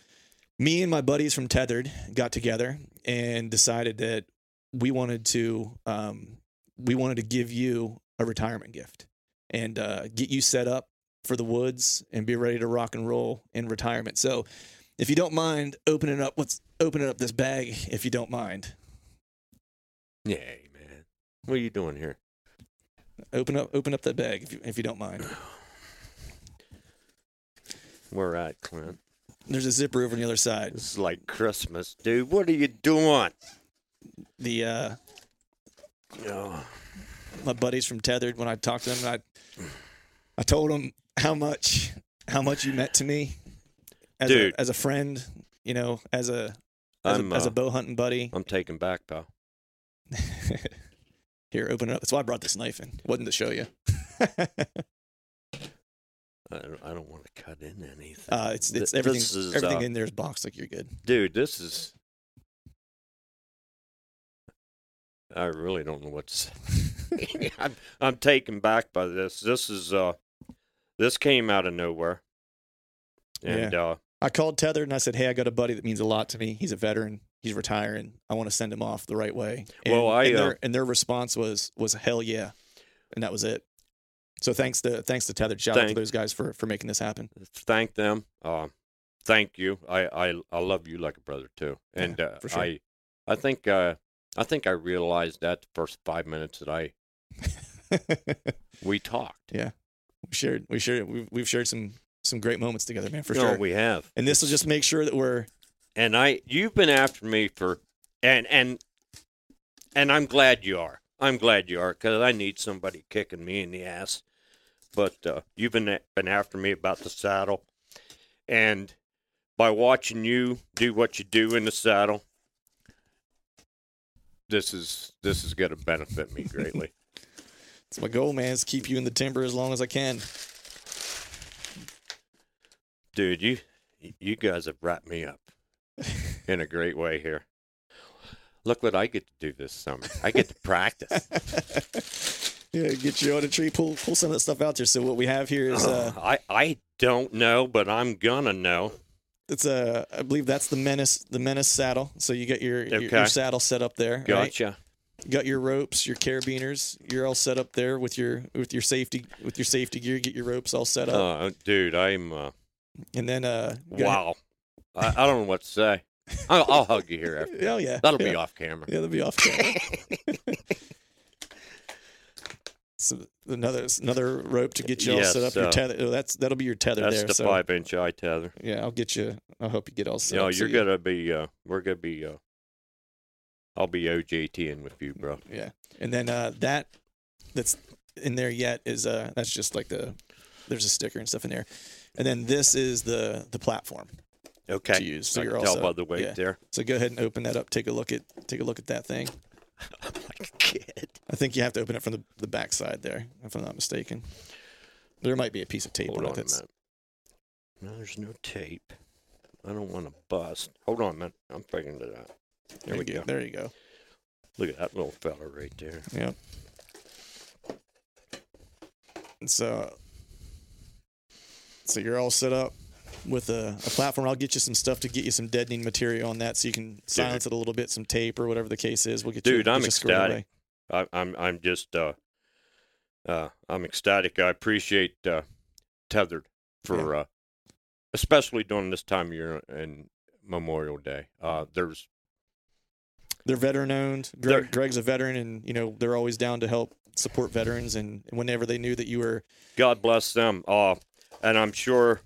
me and my buddies from Tethered got together and decided that we wanted to um, we wanted to give you a retirement gift and uh, get you set up for the woods and be ready to rock and roll in retirement. So, if you don't mind opening up, let's open it up this bag. If you don't mind, Yeah, man. What are you doing here? Open up, open up that bag if you, if you don't mind. Where at, Clint? There's a zipper over on the other side. This is like Christmas, dude. What are you doing? The uh, Oh, my buddies from Tethered when I talked to them, I I told them how much how much you meant to me as Dude. a, as a friend, you know, as a as, I'm, a, as uh, a bow hunting buddy. I'm taking back, pal. Here, open it up. That's why I brought this knife in. Wasn't to show you. I don't, I don't want to cut in anything. uh, it's it's Th- everything is, everything uh, in there is boxed like you're good. dude this is i really don't know what to say I'm, I'm taken back by this this is uh this came out of nowhere and uh I called Tethered and I said, "Hey, I got a buddy that means a lot to me. He's a veteran. He's retiring. I want to send him off the right way." And, Well, I, and, uh, their, and their response was was hell yeah, and that was it. So thanks to thanks to Tethered. Shout out to Thank- those guys for for making this happen. thank them uh thank you i i, I love you like a brother too and Yeah, uh, sure. i i think uh i think i realized that the first five minutes that i we talked Yeah, we shared we shared we've, we've shared some some great moments together, man, for no, sure. we have and this will just make sure that we're and I you've been after me for and and and I'm glad you are. I'm glad you are because I need somebody kicking me in the ass. But uh, you've been been after me about the saddle, and by watching you do what you do in the saddle, this is this is going to benefit me greatly. it's my goal, man, is to keep you in the timber as long as I can. Dude, you you guys have wrapped me up in a great way here. Look what I get to do this summer. I get to practice. yeah, get you on a tree, pull pull some of that stuff out there. So what we have here is uh I I don't know, but I'm gonna know. it's a I believe that's the menace the menace saddle. So you got your your, Okay. your saddle set up there. right? Gotcha. You got your ropes, your carabiners. You're all set up there with your with your safety with your safety gear. Get your ropes all set up, Uh, dude, I'm uh, and then uh you wow. I, I don't know what to say. I'll, I'll hug you here after. Oh yeah, That'll yeah. be off camera. Yeah, that'll be off camera. so another another rope to get you all set up. Your uh, tether. Oh, that's that'll be your tether That's there. the so five inch eye tether. yeah, I'll get you. I'll help you get all set. Know, up so you're gonna be. Uh, we're gonna be. Uh, I'll be OJTing with you, bro. Yeah, and then uh, that that's in there yet is uh that's just like the there's a sticker and stuff in there, and then this is the the platform. Okay. To use, so I you're all tell set by the weight Yeah. there. So go ahead and open that up. Take a look at take a look at that thing. I'm like a kid. I think you have to open it from the the back side there, if I'm not mistaken. There might be a piece of tape Hold on on it. a That's, minute. No, there's no tape. I don't want to bust. Hold on, man. I'm figuring it out. there we you go. There you go. Look at that little fella right there. Yeah. And so, so you're all set up with a, a platform. I'll get you some stuff to get you some deadening material on that, so you can silence it a little bit, some tape or whatever the case is. We'll get you. Dude, I'm ecstatic. I, I'm I'm just uh, uh, I'm ecstatic. I appreciate uh, tethered for uh, especially during this time of year and Memorial Day. Uh, there's They're veteran owned. They're- Greg's a veteran, and you know they're always down to help support veterans. And whenever they knew that you were, God bless them. Uh, and I'm sure.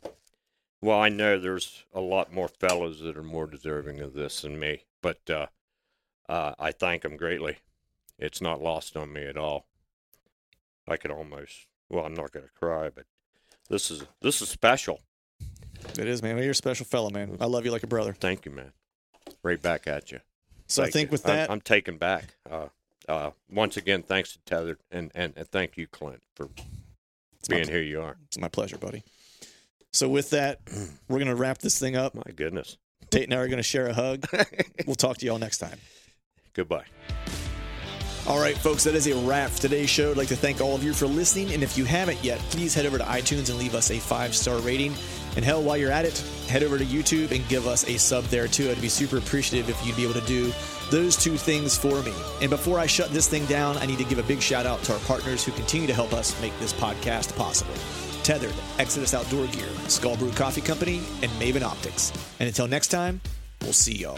Well, I know there's a lot more fellows that are more deserving of this than me, but uh, uh, I thank them greatly. It's not lost on me at all. I could almost. Well, I'm not going to cry, but this is this is special. it is man. Well, you're a special fellow, man. I love you like a brother. Thank you, man. Right back at you. So I think you. with I'm- that, I'm, taken back. Uh, uh, once again, thanks to Tethered, and, and, and thank you, Clint, for it's my, being here. You are. it's my pleasure, buddy. So with that, we're gonna wrap this thing up. My goodness. Tate and I are gonna share a hug. We'll talk to you all next time. Goodbye. All right, folks, that is a wrap for today's show. I'd like to thank all of you for listening. And if you haven't yet, please head over to iTunes and leave us a five star rating. And hell, while you're at it, head over to YouTube and give us a sub there too. I'd be super appreciative if you'd be able to do those two things for me. And before I shut this thing down, I need to give a big shout out to our partners who continue to help us make this podcast possible. Tethered, Exodus Outdoor Gear, Skull Brew Coffee Company, and Maven Optics. And until next time, we'll see y'all.